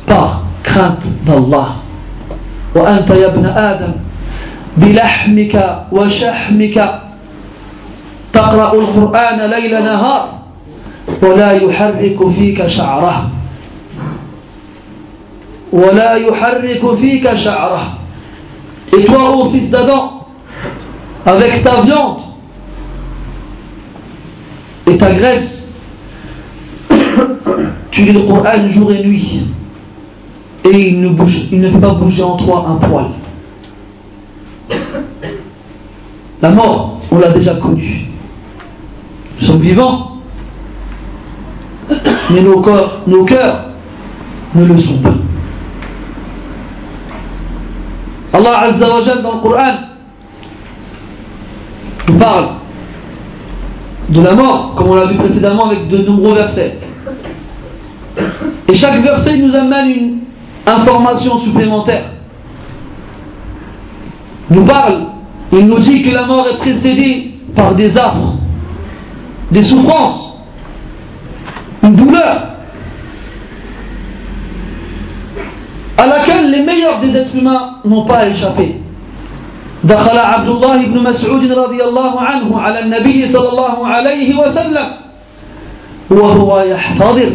par crainte d'Allah. وأنت يا ابن آدم بلحمك وشحمك تقرأ القرآن ليل نهار ولا يحرك فيك شعره ولا يحرك فيك شعره Et toi, ô fils d'Adam, avec ta viande et ta graisse, tu lis le Coran jour et nuit et il ne, bouge, il ne fait pas bouger en toi un poil. La mort, on l'a déjà connue. Nous sommes vivants, mais nos, corps, nos cœurs ne le sont pas. Allah Azza wa dans le Coran nous parle de la mort, comme on l'a vu précédemment avec de nombreux versets. Et chaque verset nous amène une information supplémentaire. Nous parle, il nous dit que la mort est précédée par des affres, des souffrances, une douleur, à laquelle les meilleurs des êtres humains n'ont pas échappé. دخل عبد الله بن مسعود رضي الله عنه على النبي صلى الله عليه وسلم وهو يحتضر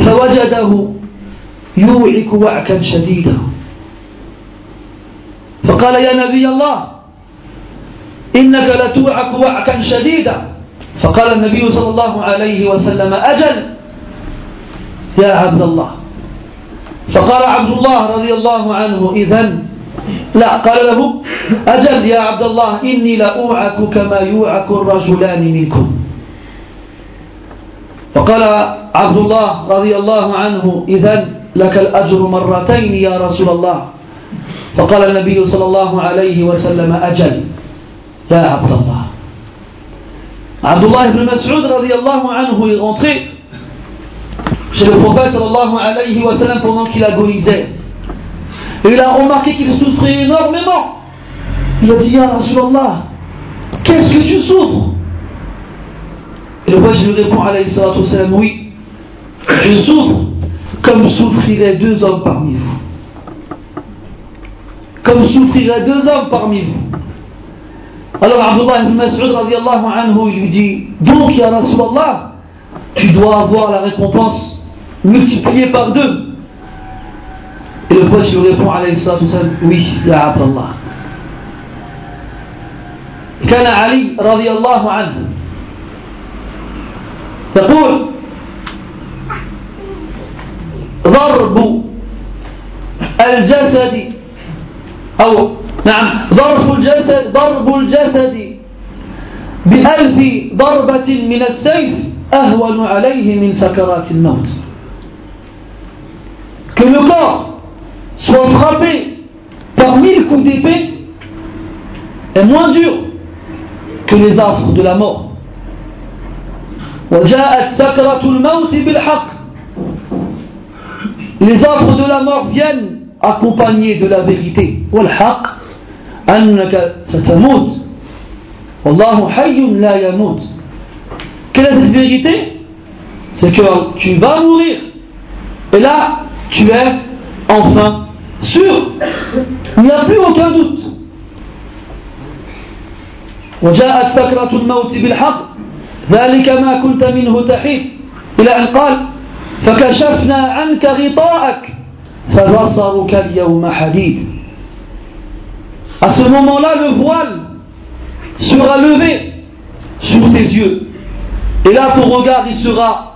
فوجده يوعك وعكا شديدا. فقال يا نبي الله إنك لتوعك وعكا شديدا. فقال النبي صلى الله عليه وسلم أجل يا عبد الله. فقال عبد الله رضي الله عنه إذن لا قال له أجل يا عبد الله إني لأوعك كما يوعك الرجلان منكم. فقال عبد الله رضي الله عنه إذا لك الأجر مرتين يا رسول الله فقال النبي صلى الله عليه وسلم أجل يا عبد الله Abdullah ibn Mas'ud anhu est rentré chez le prophète sallallahu alayhi wa sallam pendant qu'il agonisait. Et il a remarqué qu'il souffrait énormément. Il a dit, Ya Rasulallah, qu'est-ce que tu souffres Et le prophète lui répond, alayhi salatu wa oui, je souffre comme souffriraient deux hommes parmi vous. Comme souffriraient deux hommes parmi vous. Alors Abdullah ibn Mas'ud anhu, il lui dit Donc, Ya Rasulallah, tu dois avoir la récompense multipliée par deux. Et le prophète lui répond alayhi salatu Oui, Ya Abdullah. كان علي رضي الله عنه يقول ضرب الجسد أو نعم ضرب الجسد ضرب الجسد بألف ضربة من السيف أهون عليه من سكرات الموت que le corps soit frappé par mille coups d'épée est moins dur que les affres de la mort. وجاءت سكرة الموت بالحق Les affres de la mort viennent accompagnés de la vérité. والحق أنك ستموت والله حي لا يموت Quelle est cette vérité C'est que tu vas mourir. Et là, tu es enfin sûr. Il n'y a plus aucun doute. وجاءت سكرة الموت بالحق ذلك ما كنت منه تحيد إلى أن قال فكشفنا عنك غطاءك فبصرك اليوم حديد À ce moment-là, le voile sera levé sur tes yeux. Et là, ton regard, il sera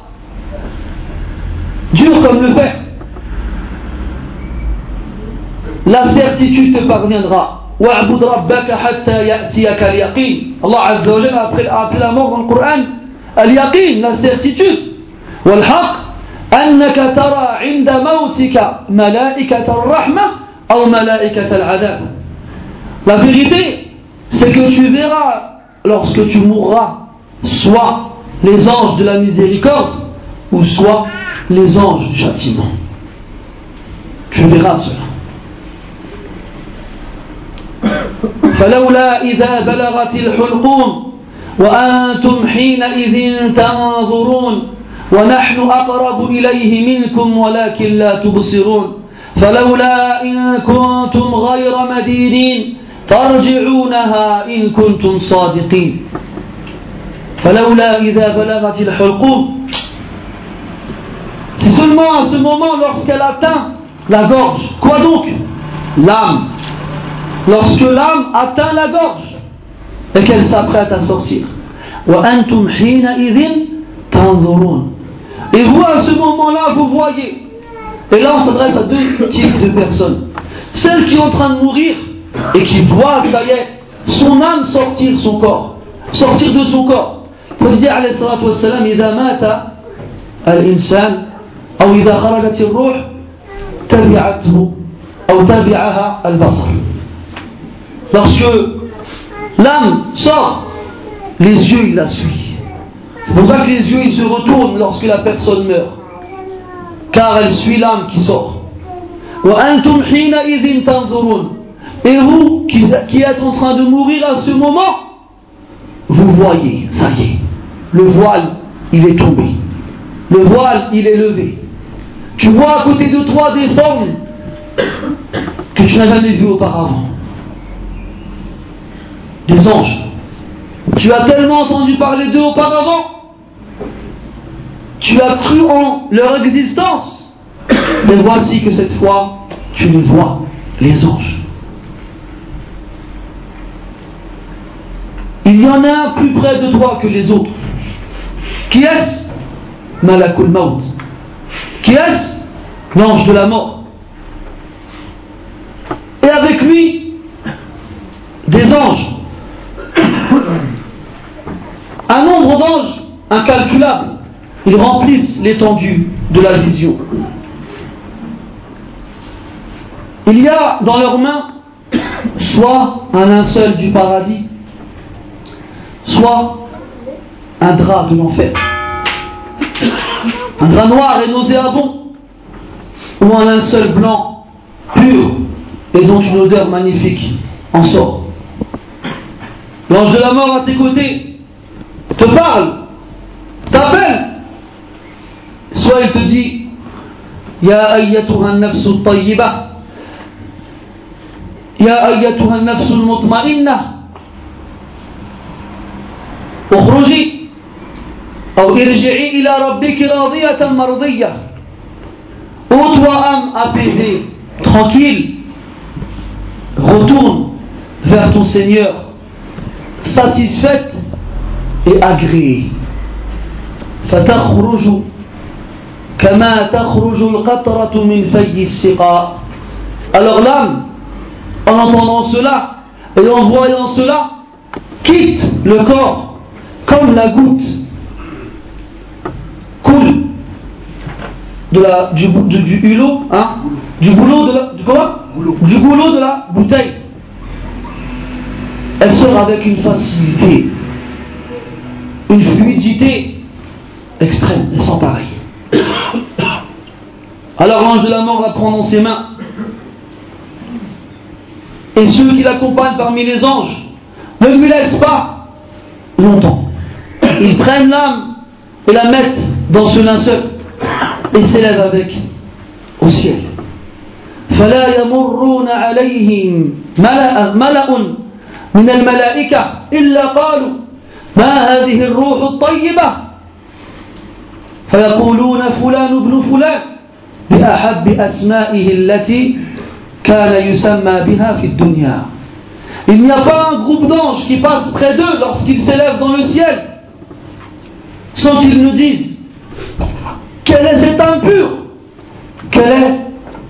dur comme le fer. La certitude te parviendra. واعبد ربك حتى يأتيك اليقين الله عز وجل a appelé la mort dans le Coran اليقين la certitude والحق أنك ترى عند موتك ملائكة الرحمة أو ملائكة العذاب La vérité, c'est que tu verras lorsque tu mourras soit les anges de la miséricorde ou soit les anges du châtiment. Tu verras cela. فلولا إذا بلغت الحلقوم وأنتم حينئذ تنظرون ونحن أقرب إليه منكم ولكن لا تبصرون فلولا إن كنتم غير مدينين ترجعونها إن كنتم صادقين فلولا إذا بلغت الحلقوم C'est seulement à ce moment lorsqu'elle atteint la gorge. Quoi donc L'âme. Lorsque l'âme atteint la gorge et qu'elle s'apprête à sortir. وأنتم حينئذ تنظرون. Et vous, à ce moment-là, vous voyez. Et là, on s'adresse à deux types de personnes. Celles qui sont en train de mourir et qui voit, ça y est, son âme sortir son corps, sortir de son corps. Pour dire, alayhi salatu wassalam, إذا مات الإنسان أو إذا خرجت الروح تبعته أو تبعها البصر. lorsque l'âme sort, les yeux, il la suit. C'est pour ça que les yeux, ils se retournent lorsque la personne meurt. Car elle suit l'âme qui sort. Et vous, qui, êtes en train de mourir à ce moment, vous voyez, ça y est, le voile, il est tombé. Le voile, il est levé. Tu vois à côté de toi des formes que tu n'as jamais vues auparavant. Des anges. Tu as tellement entendu parler d'eux auparavant. Tu as cru en leur existence. Mais voici que cette fois, tu les vois, les anges. Il y en a un plus près de toi que les autres. Qui est-ce? Malakul Maut. Qui est-ce? L'ange de la mort. Et avec lui, des anges. Un nombre d'anges incalculable. Ils remplissent l'étendue de la vision. Il y a dans leurs mains soit un linceul du paradis, soit un drap de l'enfer. Un drap noir et nauséabond, ou un linceul blanc, pur, et dont une odeur magnifique en sort. L'ange de la mort à tes côtés te parle, t'appelle. Soit il te dit, Ya ayyatuha nafsu tayyiba, Ya ayyatuha nafsu mutma'inna, اخرجي أو ارجعي إلى ربك راضية مرضية Ô toi âme apaisée, tranquille, retourne vers ton Seigneur, satisfaite et agréée. فتخرج كما تخرج القطرة من في السقاء Alors l'âme, en entendant cela et en voyant cela, quitte le corps comme la goutte coule de la, du, du, du hulot, hein, du boulot de la, du, quoi du boulot de la bouteille. Elle sort avec une facilité, une fluidité extrême et sans pareil. Alors l'ange de la mort la prend dans ses mains. Et ceux qui l'accompagnent parmi les anges ne lui laissent pas longtemps. Ils prennent l'âme et la mettent dans ce linceul et s'élèvent avec au ciel. فلا يمرون عليهم ملأ, ملأ من الملائكة إلا قالوا ما هذه الروح الطيبة فيقولون فلان ابن فلان بأحب أسمائه التي كان يسمى بها في الدنيا Il n'y a pas un groupe d'anges qui passe près d'eux lorsqu'ils s'élèvent dans le ciel sans qu'ils nous disent quelle est cette âme pure Quelle est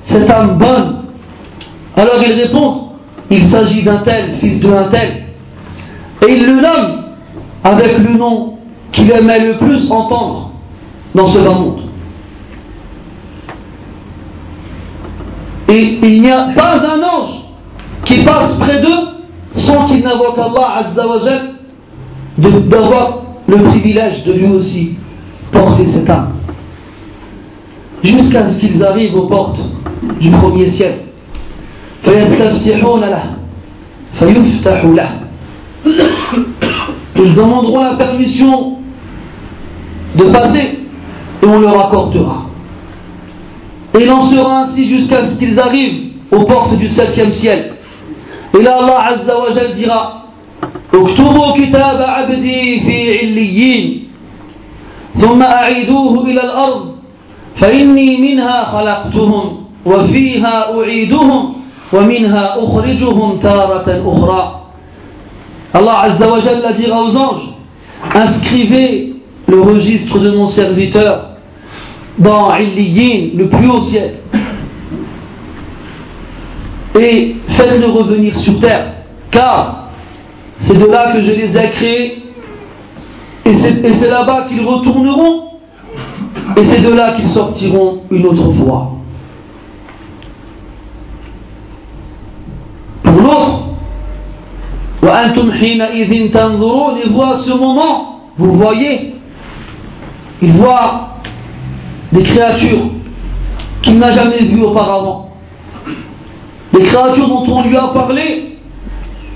cette âme bonne Alors ils répondent il s'agit d'un tel, fils d'un tel. Et ils le nomment avec le nom qu'il aimait le plus entendre dans ce bas monde. Et il n'y a pas un ange qui passe près d'eux sans qu'il n'invoque Allah Azzawajal d'avoir le privilège de lui aussi porter cette âme. Jusqu'à ce qu'ils arrivent aux portes du premier ciel. Ils demanderont la permission de passer et on leur accordera. Et il en sera ainsi jusqu'à ce qu'ils arrivent aux portes du septième ciel. Et là Allah Azza wa Jal dira اكتبوا كتاب عبدي في عليين ثم أعيدوه إلى الأرض فإني منها خلقتهم وفيها أعيدهم ومنها أخرجهم تارة أخرى Allah Azza wa Jalla dira aux anges inscrivez le registre de mon serviteur dans Illiyin, le plus haut ciel et faites-le revenir sur terre car c'est de là que je les ai créés. Et c'est là-bas qu'ils retourneront. Et c'est de là qu'ils sortiront une autre fois. Il voit ce moment, vous voyez, il voit des créatures qu'il n'a jamais vues auparavant. Des créatures dont on lui a parlé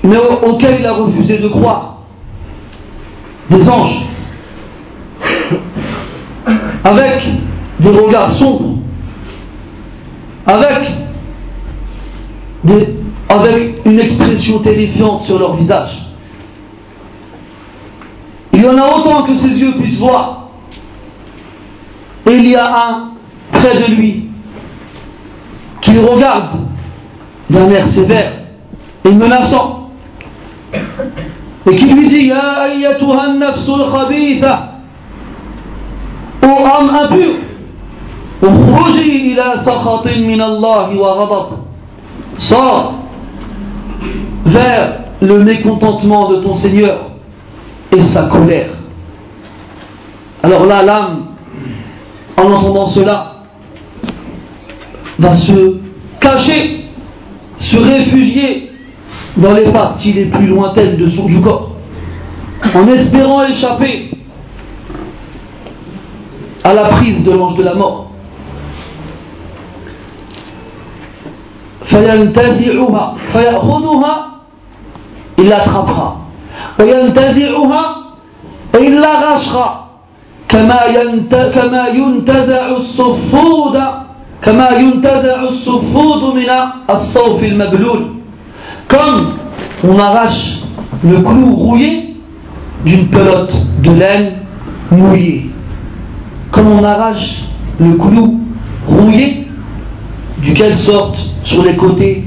mais auquel il a refusé de croire. Des anges, avec des regards sombres, avec, avec une expression terrifiante sur leur visage. Il y en a autant que ses yeux puissent voir. Et il y a un près de lui qui le regarde d'un air sévère et menaçant et qui lui dit Ya ayyatuha nafsul khabitha Ô âme impure اخرجي إلى سخط من الله وغضب Sors vers le mécontentement de ton Seigneur et sa colère. Alors là, l'âme, en entendant cela, va se cacher, se réfugier dans les parties les plus lointaines de son, du corps, en espérant échapper à la prise de l'ange de la mort. فينتزعها فيأخذها il l'attrapera وينتزعها et il l'arrachera كما كما ينتزع الصفود كما ينتزع الصفود من الصوف المبلول comme on arrache le clou rouillé d'une pelote de laine mouillée comme on arrache le clou rouillé duquel sortent sur les côtés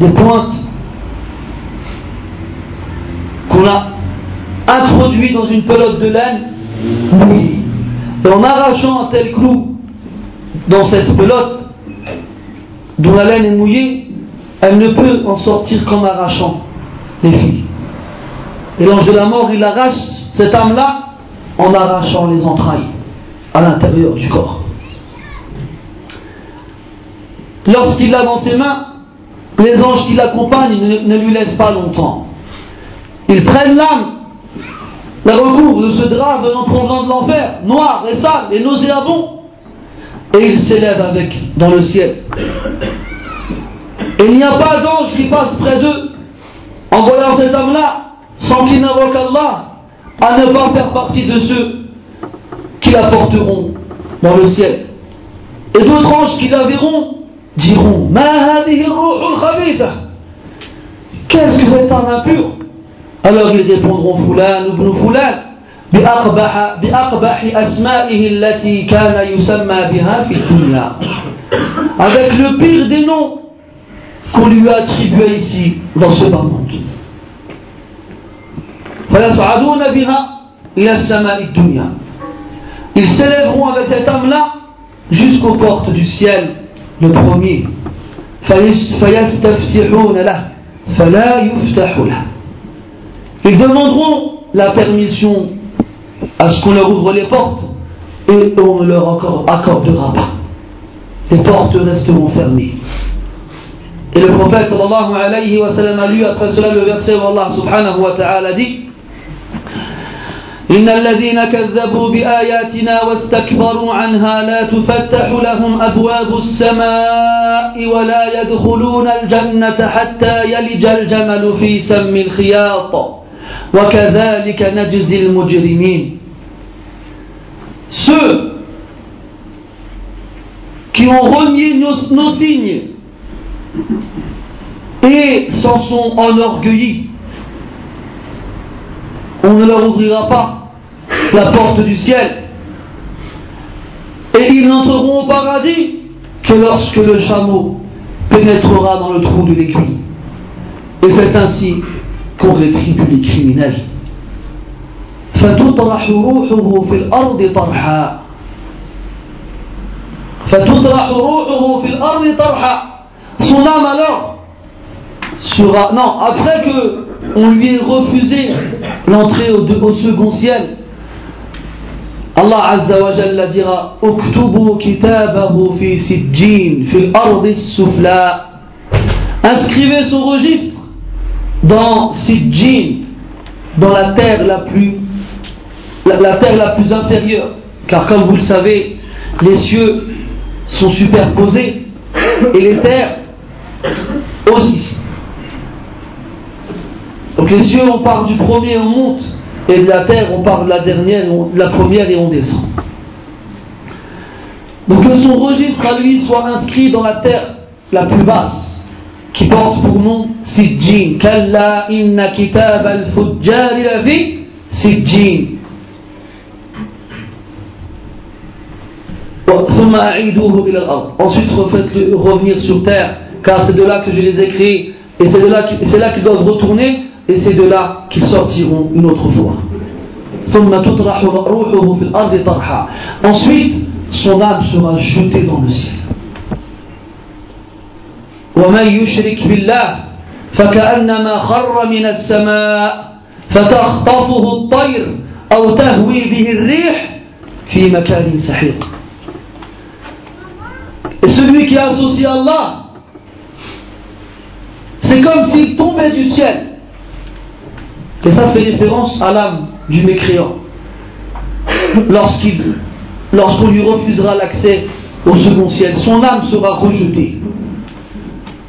des pointes qu'on a introduit dans une pelote de laine mouillée. Et en arrachant un tel clou dans cette pelote, dont la laine est mouillée, elle ne peut en sortir qu'en arrachant les fils. Et l'ange de la mort, il arrache cette âme-là en arrachant les entrailles à l'intérieur du corps. Lorsqu'il l'a dans ses mains, les anges qui l'accompagnent ne, lui laissent pas longtemps. Ils prennent l'âme, la recouvrent de ce drap venant provenant de l'enfer, noir et sale et nauséabond, et ils s'élèvent avec dans le ciel. Et il n'y a pas d'ange qui passe près d'eux. En voyant cet homme-là sans qu'il n'invoque Allah à ne pas faire partie de ceux qui l'apporteront dans le ciel. Et d'autres anges qui la verront diront Qu'est-ce que cette âme impure Alors ils répondront Fulan ibn Fulan avec le pire des noms qu'on lui a attribués ici dans ce bas monde. Ils s'élèveront avec cette âme-là jusqu'aux portes du ciel le premier ils demanderont la permission à ce qu'on leur ouvre les portes et on ne leur accordera pas les portes resteront fermées et le prophète sallallahu alayhi wa sallam a lu après cela le verset où Allah subhanahu wa ta'ala dit إن الذين كذبوا بآياتنا واستكبروا عنها لا تفتح لهم أبواب السماء ولا يدخلون الجنة حتى يلج الجمل في سم الخياط وكذلك نجزي المجرمين ceux qui ont renié nos, signes et s'en sont enorgueillis on ne leur ouvrira pas la porte du ciel. Et ils n'entreront au paradis que lorsque le chameau pénétrera dans le trou de l'aiguille. Et c'est ainsi qu'on rétribue les criminels. son âme alors sera non après que on lui a refusé l'entrée au, second ciel. Allah Azza wa Jalla dira Uktubu kitabahu fi sijjin fi al sufla Inscrivez son registre dans Sijjin, dans la terre la plus la, terre la plus inférieure. Car comme vous le savez, les cieux sont superposés et les terres aussi. Donc les cieux, on part du premier, on monte, et de la terre, on part de la dernière, de la première et on descend. Donc que son registre à lui soit inscrit dans la terre la plus basse, qui porte pour nom Sijjin. Kalla inna kitab al-fujjari la vie, Sijjin. Ensuite, refaites-le revenir sur terre, car c'est de là que je les ai et c'est là qu'ils doivent retourner et c'est de là qu'ils sortiront une autre fois. Ensuite, son âme sera jetée dans le ciel. ومن يشرك بالله فكأنما خر من السماء فتخطفه الطير أو تهوي به الريح في مكان سحيق Et celui qui associe Allah, c'est comme s'il tombait du ciel Et ça fait référence à l'âme du mécréant. Lorsqu'il lorsqu'on lui refusera l'accès au second ciel. Son âme sera rejetée.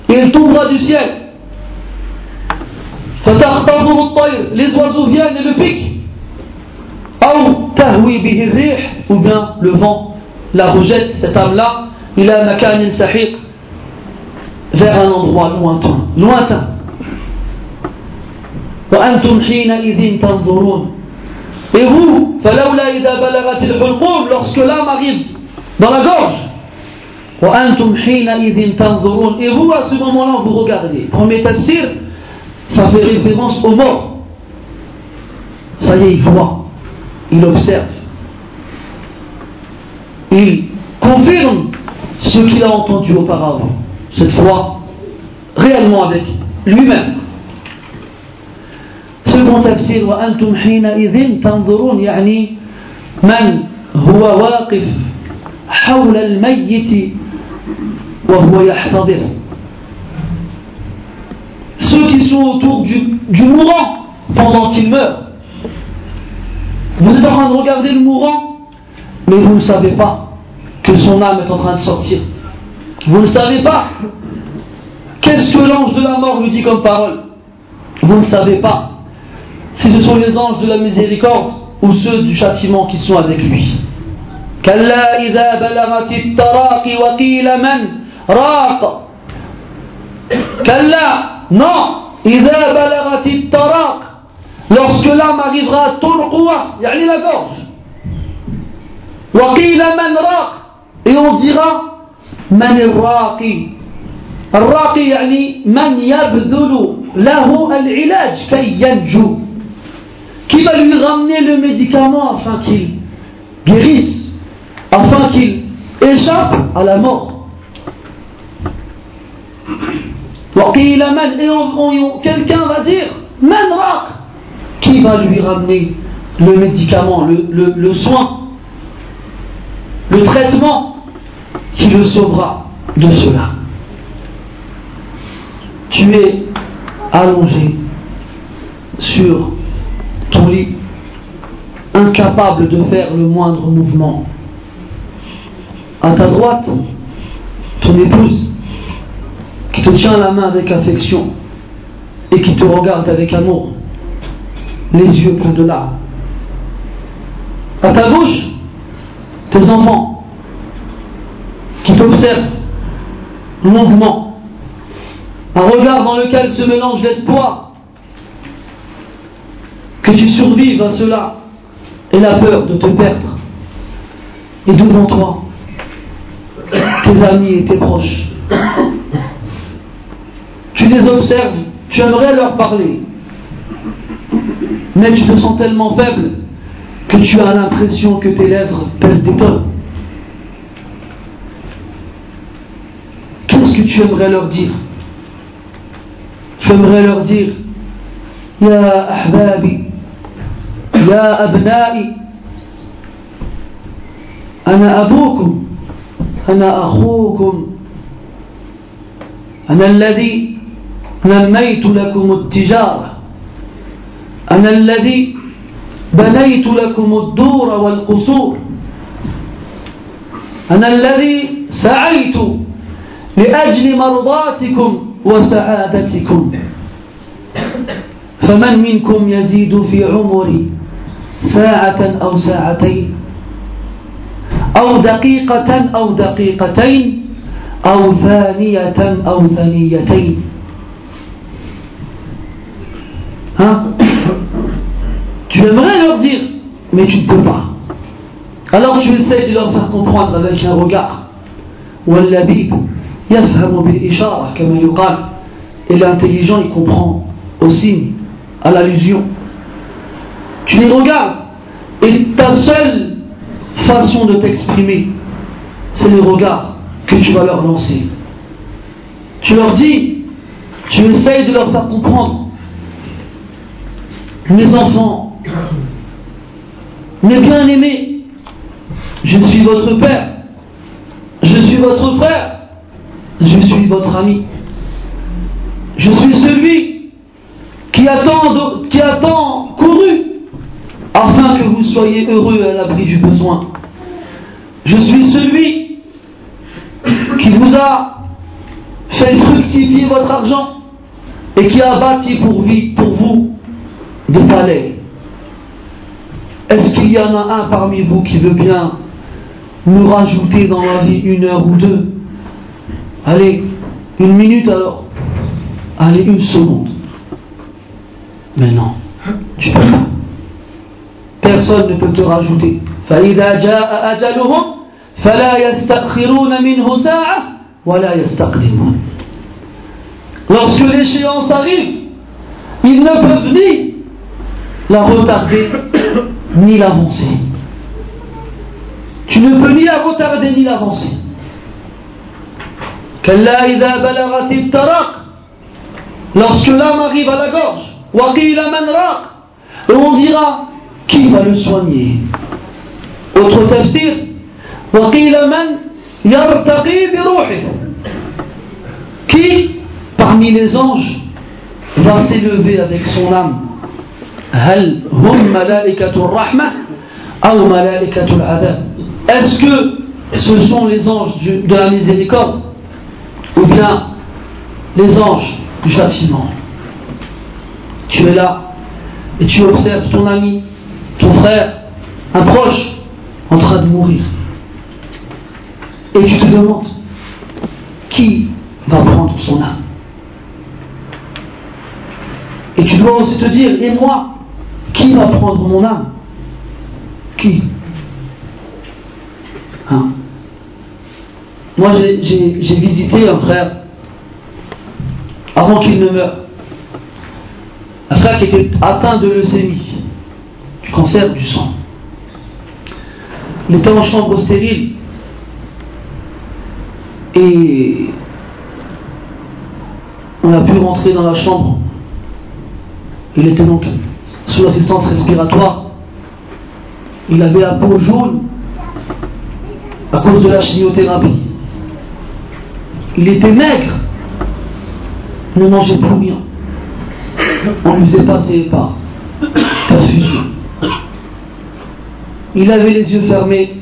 Il tombera du ciel. Les oiseaux viennent et le piquent. Ou bien le vent la rejette, cette âme-là, il a makan sahiq vers un endroit lointain. Lointain. Et vous, lorsque l'âme arrive dans la gorge, et vous, à ce moment-là, vous regardez. Premier tafsir, ça fait référence aux morts. Ça y est, il voit, il observe. Il confirme ce qu'il a entendu auparavant. Cette fois, réellement avec lui-même. Second tafsir, وأنتم حينئذ تنظرون يعني من هو واقف حول الميت وهو يحتضر ceux qui sont autour du, mourant pendant qu'il meurt. Vous êtes en train de regarder le mourant, mais vous ne savez pas que son âme est en train de sortir. Vous ne savez pas qu'est-ce que l'ange de la mort lui dit comme parole. Vous ne savez pas si ce sont les anges de la miséricorde ou ceux du châtiment qui sont avec lui. Non, lorsque l'âme arrivera à Turqwa, yani la gorge. Et on dira من الراقي الراقي يعني من يبذل له العلاج كي ينجو qui va lui ramener le médicament afin qu'il guérisse, afin qu'il échappe à la mort. Et quelqu'un va dire, qui va lui ramener le médicament, le, le soin, le traitement qui le sauvera de cela? Tu es allongé sur ton lit, incapable de faire le moindre mouvement. À ta droite, ton épouse qui te tient la main avec affection et qui te regarde avec amour, les yeux pleins de larmes. À ta gauche, tes enfants qui t'observent, mouvement, un regard dans lequel se mélange l'espoir que tu survives à cela et la peur de te perdre. Et devant toi, tes amis et tes proches tu les observes, tu aimerais leur parler, mais tu te sens tellement faible que tu as l'impression que tes lèvres pèsent des tonnes. Qu'est-ce que tu aimerais leur dire? Tu aimerais leur dire Ya ahbabi, Ya abna'i, Ana aboukum, Ana akhoukum, Ana alladhi نميت لكم التجارة. أنا الذي بنيت لكم الدور والقصور. أنا الذي سعيت لأجل مرضاتكم وسعادتكم. فمن منكم يزيد في عمري ساعة أو ساعتين أو دقيقة أو دقيقتين أو ثانية أو ثانيتين Hein? Tu aimerais leur dire, mais tu ne peux pas. Alors tu essaies de leur faire comprendre avec un regard. Et l'intelligent, il comprend au signe, à l'allusion. Tu les regardes. Et ta seule façon de t'exprimer, c'est le regard que tu vas leur lancer. Tu leur dis, tu essayes de leur faire comprendre mes enfants, mes bien-aimés, je suis votre père, je suis votre frère, je suis votre ami, je suis celui qui attend, qui attend couru afin que vous soyez heureux à l'abri du besoin. Je suis celui qui vous a fait fructifier votre argent et qui a bâti pour vous des palais. Est-ce qu'il y en a un parmi vous qui veut bien nous rajouter dans la vie une heure ou deux Allez, une minute alors. Allez, une seconde. Mais non, tu peux pas. Personne ne peut te rajouter. فإذا جاء أجلهم فلا يستأخرون منه ساعة ولا يستقدمون Lorsque l'échéance arrive, ils ne peuvent ni la retarder ni l'avancer. Tu ne peux ni la retarder ni l'avancer. Lorsque l'âme arrive à la gorge, et on dira qui va le soigner? Autre tafsir, qui parmi les anges va s'élever avec son âme? Est-ce que ce sont les anges de la miséricorde ou bien les anges du châtiment Tu es là et tu observes ton ami, ton frère, un proche en train de mourir. Et tu te demandes qui va prendre son âme? Et tu dois aussi te dire, et moi, qui va prendre mon âme? Qui? Hein? Moi, j'ai visité un frère avant qu'il ne meure. Un frère qui était atteint de leucémie, du cancer du sang. Il était en chambre stérile. Et on a pu rentrer dans la chambre. Il était donc sous l'assistance respiratoire. Il avait la peau jaune à cause de la chimiothérapie. Il était maigre, ne mangeait plus rien. On ne lui pas ses pas, perfusion. Il avait les yeux fermés.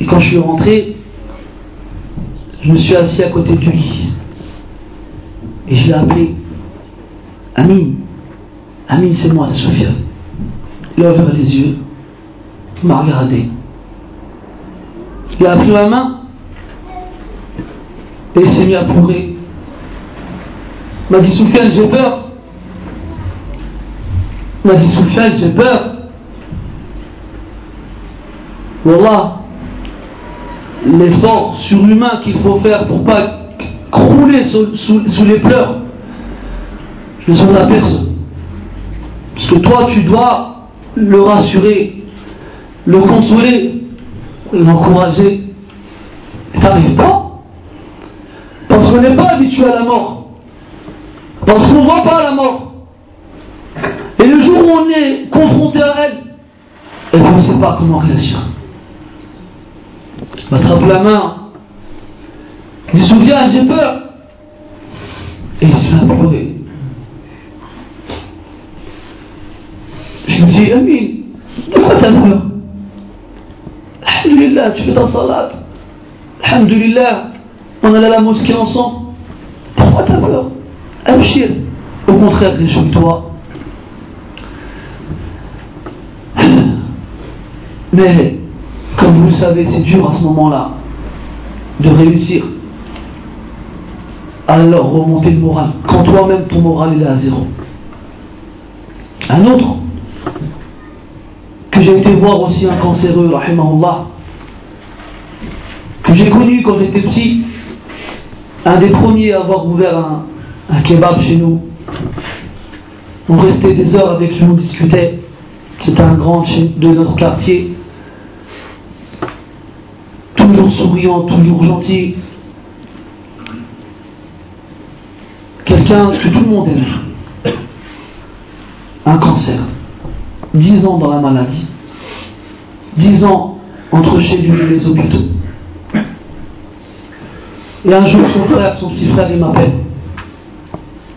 Et quand je suis rentré, je me suis assis à côté de lui. Et je l'ai appelé Amine. Amine, c'est moi, Sophia. Il a ouvert les yeux, il m'a regardé. Il a pris ma main et il s'est mis à pleurer. Il m'a dit Soufiane, j'ai peur. Il m'a dit Soufiane, j'ai peur. Voilà l'effort surhumain qu'il faut faire pour ne pas crouler sous, les pleurs, je ne sont la personne. Parce que toi, tu dois le rassurer, le consoler, l'encourager. Tu n'arrives pas. Parce qu'on n'est pas habitué à la mort. Parce qu'on ne voit pas la mort. Et le jour où on est confronté à elle, et on ne sait pas comment réagir. M'attrape la main. Il dit Souviens, j'ai peur. Et il se met à pleurer. Je me dis, Amin, de quoi t'as peur Alhamdulillah, tu fais ta salade. Alhamdulillah, on allait à la mosquée ensemble. Pourquoi t'as peur Abshir. Au contraire, réjouis-toi. Mais, comme vous le savez, c'est dur à ce moment-là de réussir à leur remonter le moral. Quand toi-même, ton moral est à zéro. Un autre que j'ai été voir aussi un cancéreux, rahimahullah, que j'ai connu quand j'étais petit, un des premiers à avoir ouvert un, kebab chez nous. On restait des heures avec lui, on discutait. C'était un grand de notre quartier. Toujours souriant, toujours gentil. Quelqu'un que tout le monde aime. Un cancer. Dix ans dans la maladie. Dix ans entre chez lui et les hôpitaux. Et un jour, son frère, son petit frère, il m'appelle.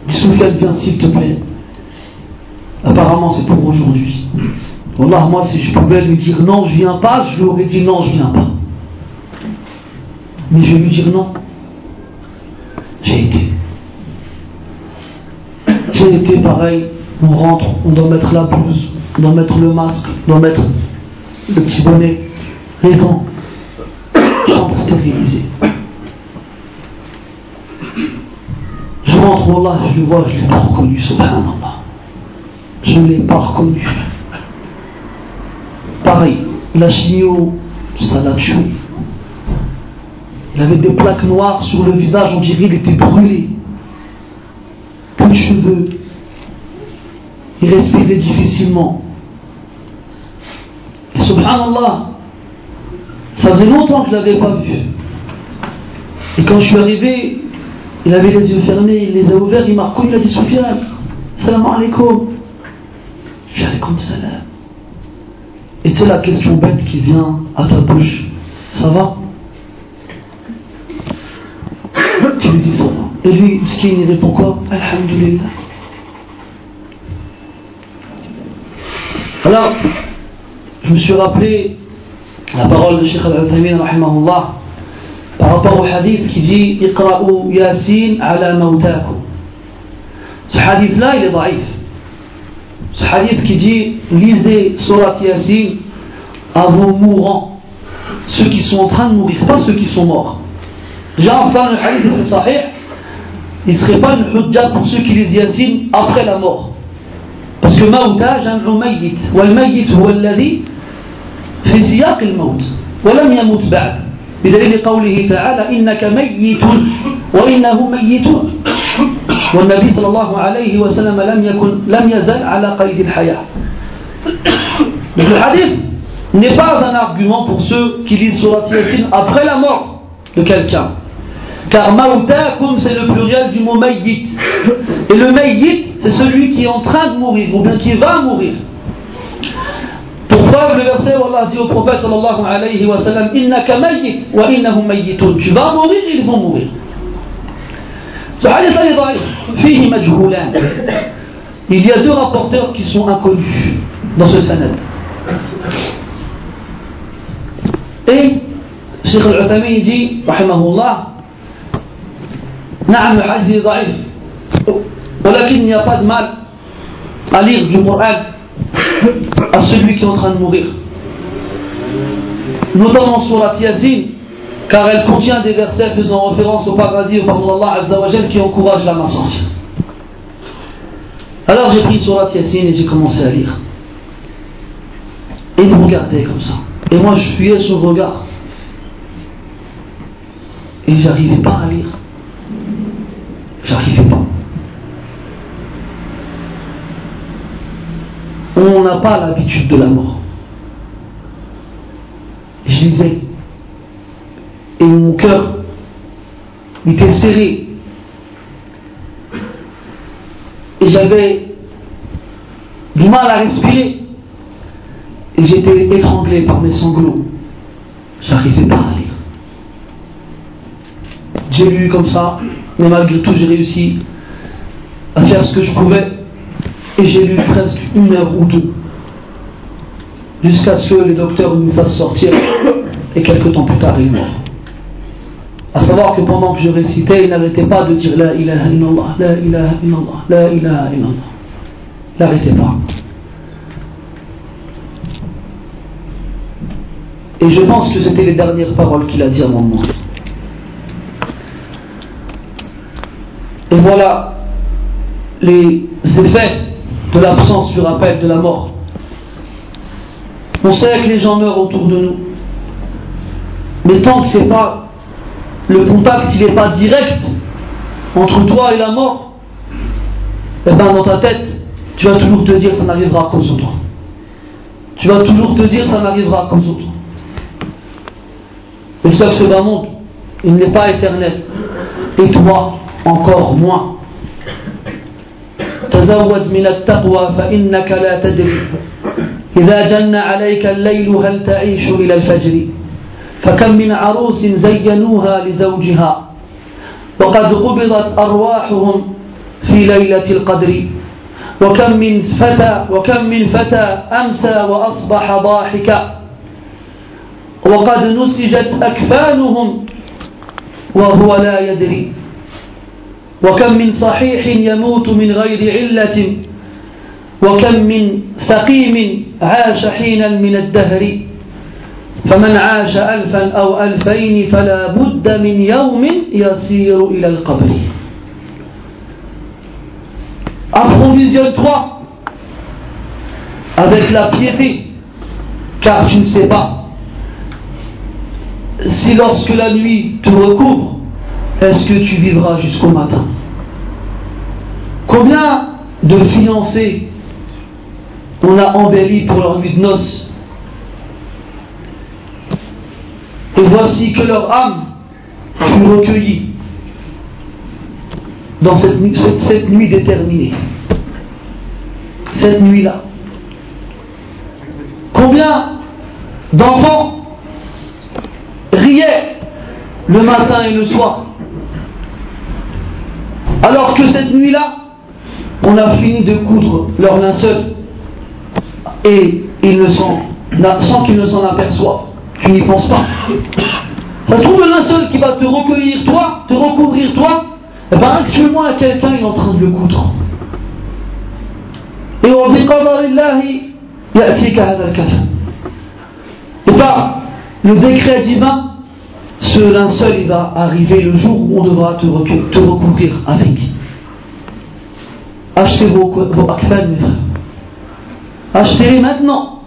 Il dit Soufiane, viens s'il te plaît. Apparemment, c'est pour aujourd'hui. Wallah, moi, si je pouvais lui dire non, je viens pas, je lui aurais dit non, je viens pas. Mais je vais lui dire non. J'ai été. J'ai été pareil. On rentre, on doit mettre la blouse, on doit mettre le masque, on doit mettre le petit bonnet, les gants. Chambre stérilisée. Je rentre, Wallah, je le vois, je ne l'ai pas reconnu, subhanallah. Je ne l'ai pas reconnu. Pareil, la chimio, ça l'a tué. Il avait des plaques noires sur le visage, on dirait qu'il était brûlé. Plus de cheveux. Il respirait difficilement. Et subhanallah, ça faisait longtemps que je ne l'avais pas vu. Et quand je suis arrivé, il avait les yeux fermés, il les a ouverts, il m'a reconnu, il a dit Soufiane, salam alaikum. Lui comme salam. Et sais la question bête qui vient à ta bouche, ça va? Tu lui dis ça va. Et lui, ce il répond quoi Alhamdulillah. Alors, je me suis rappelé la parole de Sheikh Al-Azhamin, rahimahullah, par rapport au hadith qui dit Iqra'u Yasin ala mautakum. Ce hadith-là, il est daïf. Ce hadith qui dit Lisez Surat Yasin à vos mourants, ceux qui sont en train de mourir, pas ceux qui sont morts. Genre, ça, le hadith, c'est sahih, il ne serait pas une hujja pour ceux qui lisent Yasin après la mort. أصل الموتى جمع ميت والميت هو الذي في سياق الموت ولم يموت بعد. بدليل قوله تعالى إنك ميت وإنه ميت. والنبي صلى الله عليه وسلم لم يكن لم يزل على قيد الحياة. Le الحديث n'est pas un argument pour ceux qui lisent sur la après la mort de quelqu'un. Car mautakum c'est le pluriel du mot mayyit. Et le mayyit c'est celui qui est en train de mourir ou bien qui va mourir. Pourquoi le verset où Allah dit au prophète sallallahu alayhi wa sallam Innaka mayyit wa innahum mayyitun. Tu vas mourir ils vont mourir. Ce hadith est. Il y a deux rapporteurs qui sont inconnus dans ce sanad. Et Cheikh Al-Uthami dit, rahimahullah, نعم le hadith est daïf. ولكن il n'y a pas de mal à lire du Coran à celui qui est en train de mourir. Notamment sur la Yasin, car elle contient des versets faisant référence au paradis, au pardon d'Allah Azzawajal qui encourage la massance. Alors j'ai pris sur la Yasin et j'ai commencé à lire. Et il me regardait comme ça. Et moi je fuyais son regard. Et j'arrivais pas à lire. J'arrivais pas. on n'a pas l'habitude de la mort. Je disais, et mon cœur était serré. Et j'avais du mal à respirer. Et j'étais étranglé par mes sanglots. J'arrivais pas à lire. J'ai lu comme ça, mais malgré tout, j'ai réussi à faire ce que je pouvais et j'ai lu presque une heure ou deux, jusqu'à ce que les docteurs nous fassent sortir, et quelques temps plus tard, il est mort. À savoir que pendant que je récitais, il n'arrêtait pas de dire La ilaha illallah, la ilaha illallah, la ilaha illallah. Il n'arrêtait pas. Et je pense que c'était les dernières paroles qu'il a dit avant de mourir. Et voilà les effets de l'absence du rappel de la mort. On sait que les gens meurent autour de nous. Mais tant que c'est pas le contact, il n'est pas direct entre toi et la mort, eh ben dans ta tête, tu vas toujours te dire ça n'arrivera qu'aux autres. Tu vas toujours te dire ça n'arrivera qu'aux autres. Et ça que ce bas monde, il n'est pas éternel. Et toi, encore moins. تزود من التقوى فإنك لا تدري إذا جن عليك الليل هل تعيش إلى الفجر فكم من عروس زينوها لزوجها وقد قبضت أرواحهم في ليلة القدر وكم من فتى وكم من فتى أمسى وأصبح ضاحكا وقد نسجت أكفانهم وهو لا يدري وكم من صحيح يموت من غير علة وكم من سقيم عاش حينا من الدهر. فمن عاش ألفا أو ألفين فلا بد من يوم يسير إلى القبر. Approvisionne-toi avec la piété, car tu ne sais pas si lorsque la nuit te recouvre, est-ce que tu vivras jusqu'au matin? Combien de fiancés on a embelli pour leur nuit de noces? Et voici que leur âme fut recueillie dans cette, cette nuit déterminée. Cette nuit-là. Combien d'enfants riaient le matin et le soir? Alors que cette nuit-là, on a fini de coudre leur linceul et ils ne sans qu'ils ne s'en aperçoivent. Tu n'y penses pas. Ça se trouve le linceul qui va te recueillir toi, te recouvrir toi, eh bien actuellement à quelqu'un il est en train de le coudre. Et on dit Et pas le décret divin, ce linceul il va arriver le jour où on devra te, recouvrir avec. Achetez vos, vos. Achetez-les maintenant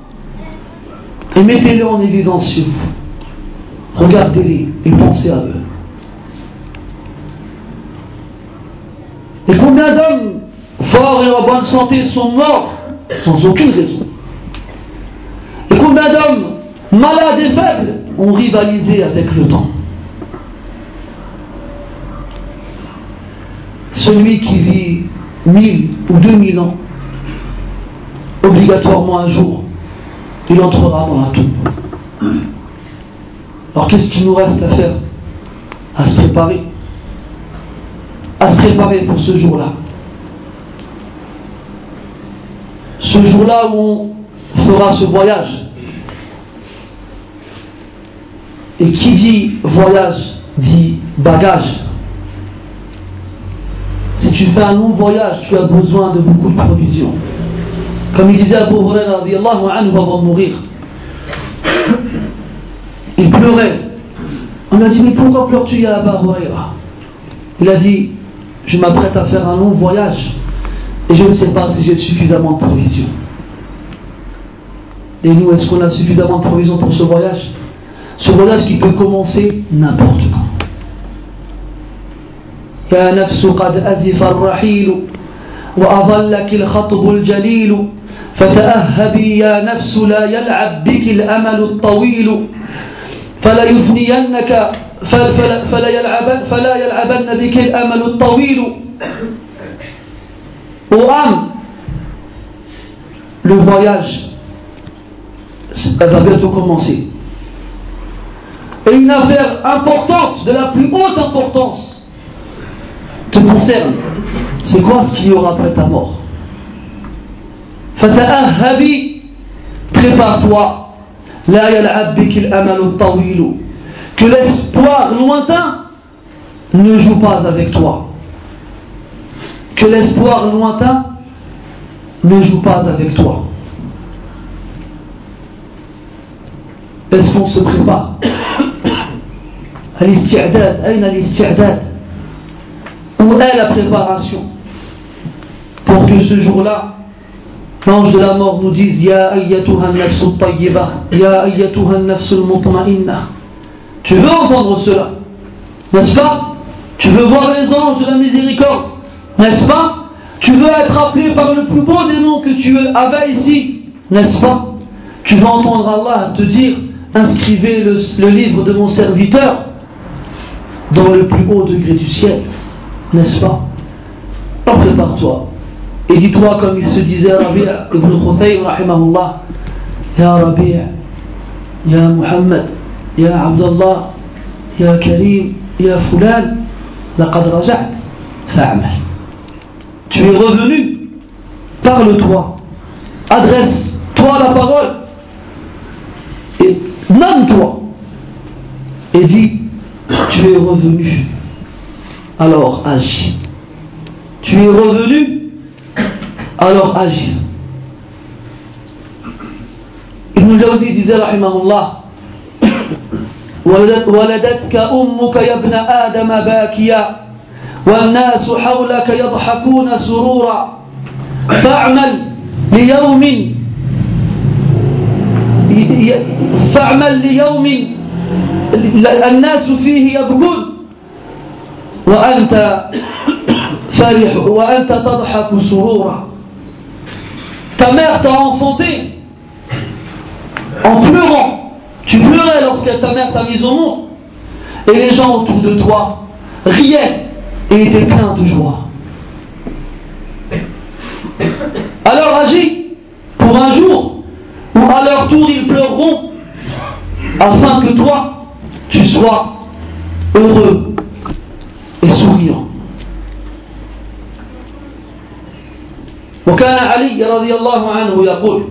et mettez-les en évidence sur vous. Regardez-les et pensez à eux. Et combien d'hommes forts et en bonne santé sont morts sans aucune raison Et combien d'hommes malades et faibles ont rivalisé avec le temps Celui qui vit mille ou deux mille ans, obligatoirement un jour, il entrera dans la tombe. Alors qu'est-ce qu'il nous reste à faire À se préparer. À se préparer pour ce jour-là? Ce jour-là où on fera ce voyage. Et qui dit voyage dit bagage. Si tu fais un long voyage, tu as besoin de beaucoup de provisions. Comme il disait Abu Huraira anhu avant mourir. Il pleurait. On a dit, mais pourquoi pleures-tu Abu Huraira? Il a dit, je m'apprête à faire un long voyage et je ne sais pas si j'ai suffisamment de provisions. Et nous, est-ce qu'on a suffisamment de provisions pour ce voyage? Ce voyage qui peut commencer n'importe quand. يا نفس قد أزف الرحيل وأظلك الخطب الجليل فتأهبي يا نفس لا يلعب بك الأمل الطويل فلا يثنينك فلا, فلا, يلعبن, فلا يلعبن بك الأمل الطويل Ô âme, le voyage va bientôt commencer. et une affaire importante, de la plus haute importance, te concerne, c'est quoi ce qu'il y aura après ta mort? Fata'ahabi, prépare-toi, que l'espoir lointain ne joue pas avec toi. Que l'espoir lointain ne joue pas avec toi. Est-ce qu'on se prépare? L'istiadad, aïna. Où est la préparation pour que ce jour-là, l'ange de la mort nous dise Ya ayyatuha nafsul tayyiba, Ya ayyatuha nafsul mutma'inna. Tu veux entendre cela, n'est-ce pas? Tu veux voir les anges de la miséricorde, n'est-ce pas? Tu veux être appelé par le plus beau des noms que tu avais ah ben ici, n'est-ce pas? Tu veux entendre Allah te dire Inscrivez le livre de mon serviteur dans le plus haut degré du ciel, n'est-ce pas? Prépare-toi. Et dis-toi comme il se disait Rabi'a ibn Khusayr, rahimahullah, Ya Rabi'a, Ya Muhammad, Ya Abdullah, Ya Karim, Ya Fulan, laqad raja'at, fa'amal. Tu es revenu, parle-toi, adresse-toi la parole, et nomme-toi, et dis, tu es revenu, alors agis. Tu es revenu, alors agis. Ibn Jawzi disait, rahimahullah, ولدتك أمك يا ابن آدم باكيا والناس حولك يضحكون سرورا فاعمل ليوم فاعمل ليوم الناس فيه يبكون وأنت فرح وأنت تضحك سرورا Ta mère t'a enfanté en pleurant. Tu pleurais lorsque ta mère t'a mise au monde. Et les gens autour de toi riaient et étaient pleins de joie. Alors agis pour un jour où à leur tour ils pleureront afin que toi tu sois heureux et souriant. وكان علي رضي الله عنه يقول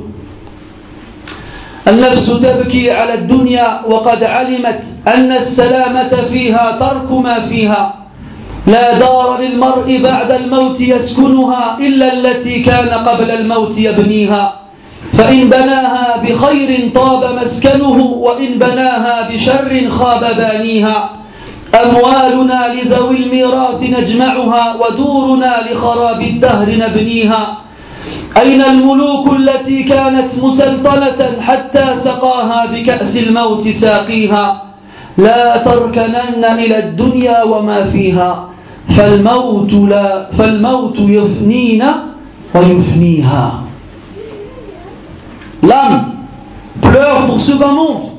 النفس تبكي على الدنيا وقد علمت أن السلامة فيها ترك ما فيها لا دار للمرء بعد الموت يسكنها إلا التي كان قبل الموت يبنيها فإن بناها بخير طاب مسكنه وإن بناها بشر خاب بانيها. أموالنا لذوي الميراث نجمعها ودورنا لخراب الدهر نبنيها. أين الملوك التي كانت مسلطنة حتى سقاها بكأس الموت ساقيها؟ لا تركنن إلى الدنيا وما فيها. فالموت, لا فالموت يفنينا ويفنيها. L'âme pleure pour ce bas monde,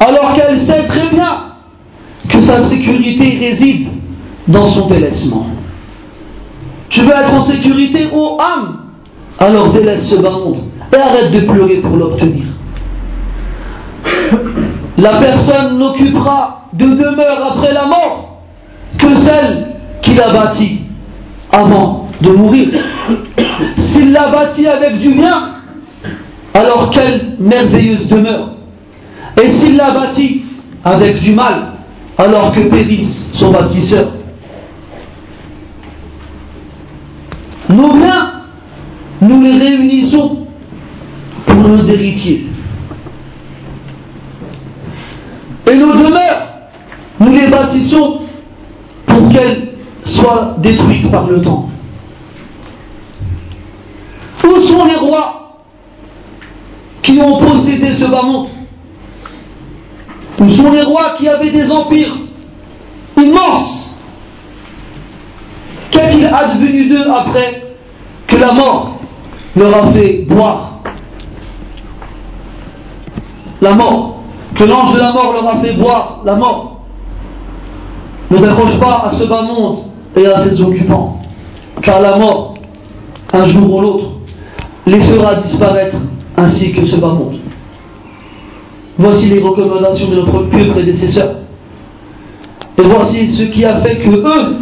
alors qu'elle sait très bien que sa sécurité réside dans son délaissement. Tu veux être en sécurité, ô âme, alors délaisse ce bas monde et arrête de pleurer pour l'obtenir. La personne n'occupera de demeure après la mort que celle qu'il a bâtie avant de mourir. S'il l'a bâtie avec du bien, alors quelle merveilleuse demeure. Et s'il l'a bâtie avec du mal, alors que périsse son bâtisseur. Nos biens, nous les réunissons pour nos héritiers. Et nos demeures, nous les bâtissons pour qu'elles soient détruites par le temps. Où sont les rois? Qui ont possédé ce bas monde. Où sont les rois qui avaient des empires immenses. Qu'est-il advenu d'eux après que la mort leur a fait boire La mort, que l'ange de la mort leur a fait boire la mort. Ne décroche pas à ce bas monde et à ses occupants, car la mort, un jour ou l'autre, les fera disparaître ainsi que ce bas monde. Voici les recommandations de notre pieux prédécesseurs. Et voici ce qui a fait que eux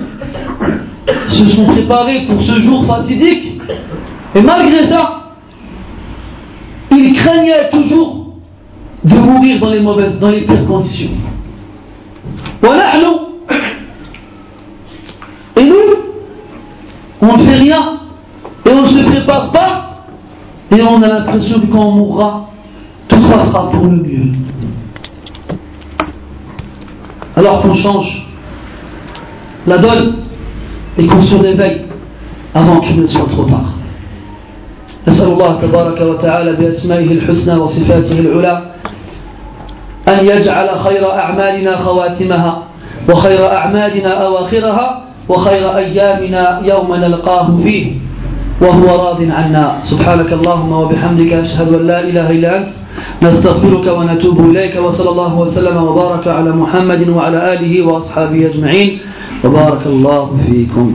se sont préparés pour ce jour fatidique. Et malgré ça, ils craignaient toujours de mourir dans les mauvaises, dans les pires conditions. Et nous, on ne fait rien et on ne se prépare pas et on a l'impression que quand on mourra, tout passera pour le mieux. Alors qu'on change la donne et qu'on se réveille avant qu'il ne soit trop tard. نسأل الله تبارك وتعالى بأسمائه الحسنى وصفاته العلى أن يجعل خير أعمالنا خواتمها وخير أعمالنا أواخرها وخير أيامنا يوم نلقاه فيه وهو راض عنا. سبحانك اللهم وبحمدك أشهد أن لا إله إلا أنت. نستغفرك ونتوب إليك وصلى الله وسلم وبارك على محمد وعلى آله وأصحابه أجمعين. وبارك الله فيكم.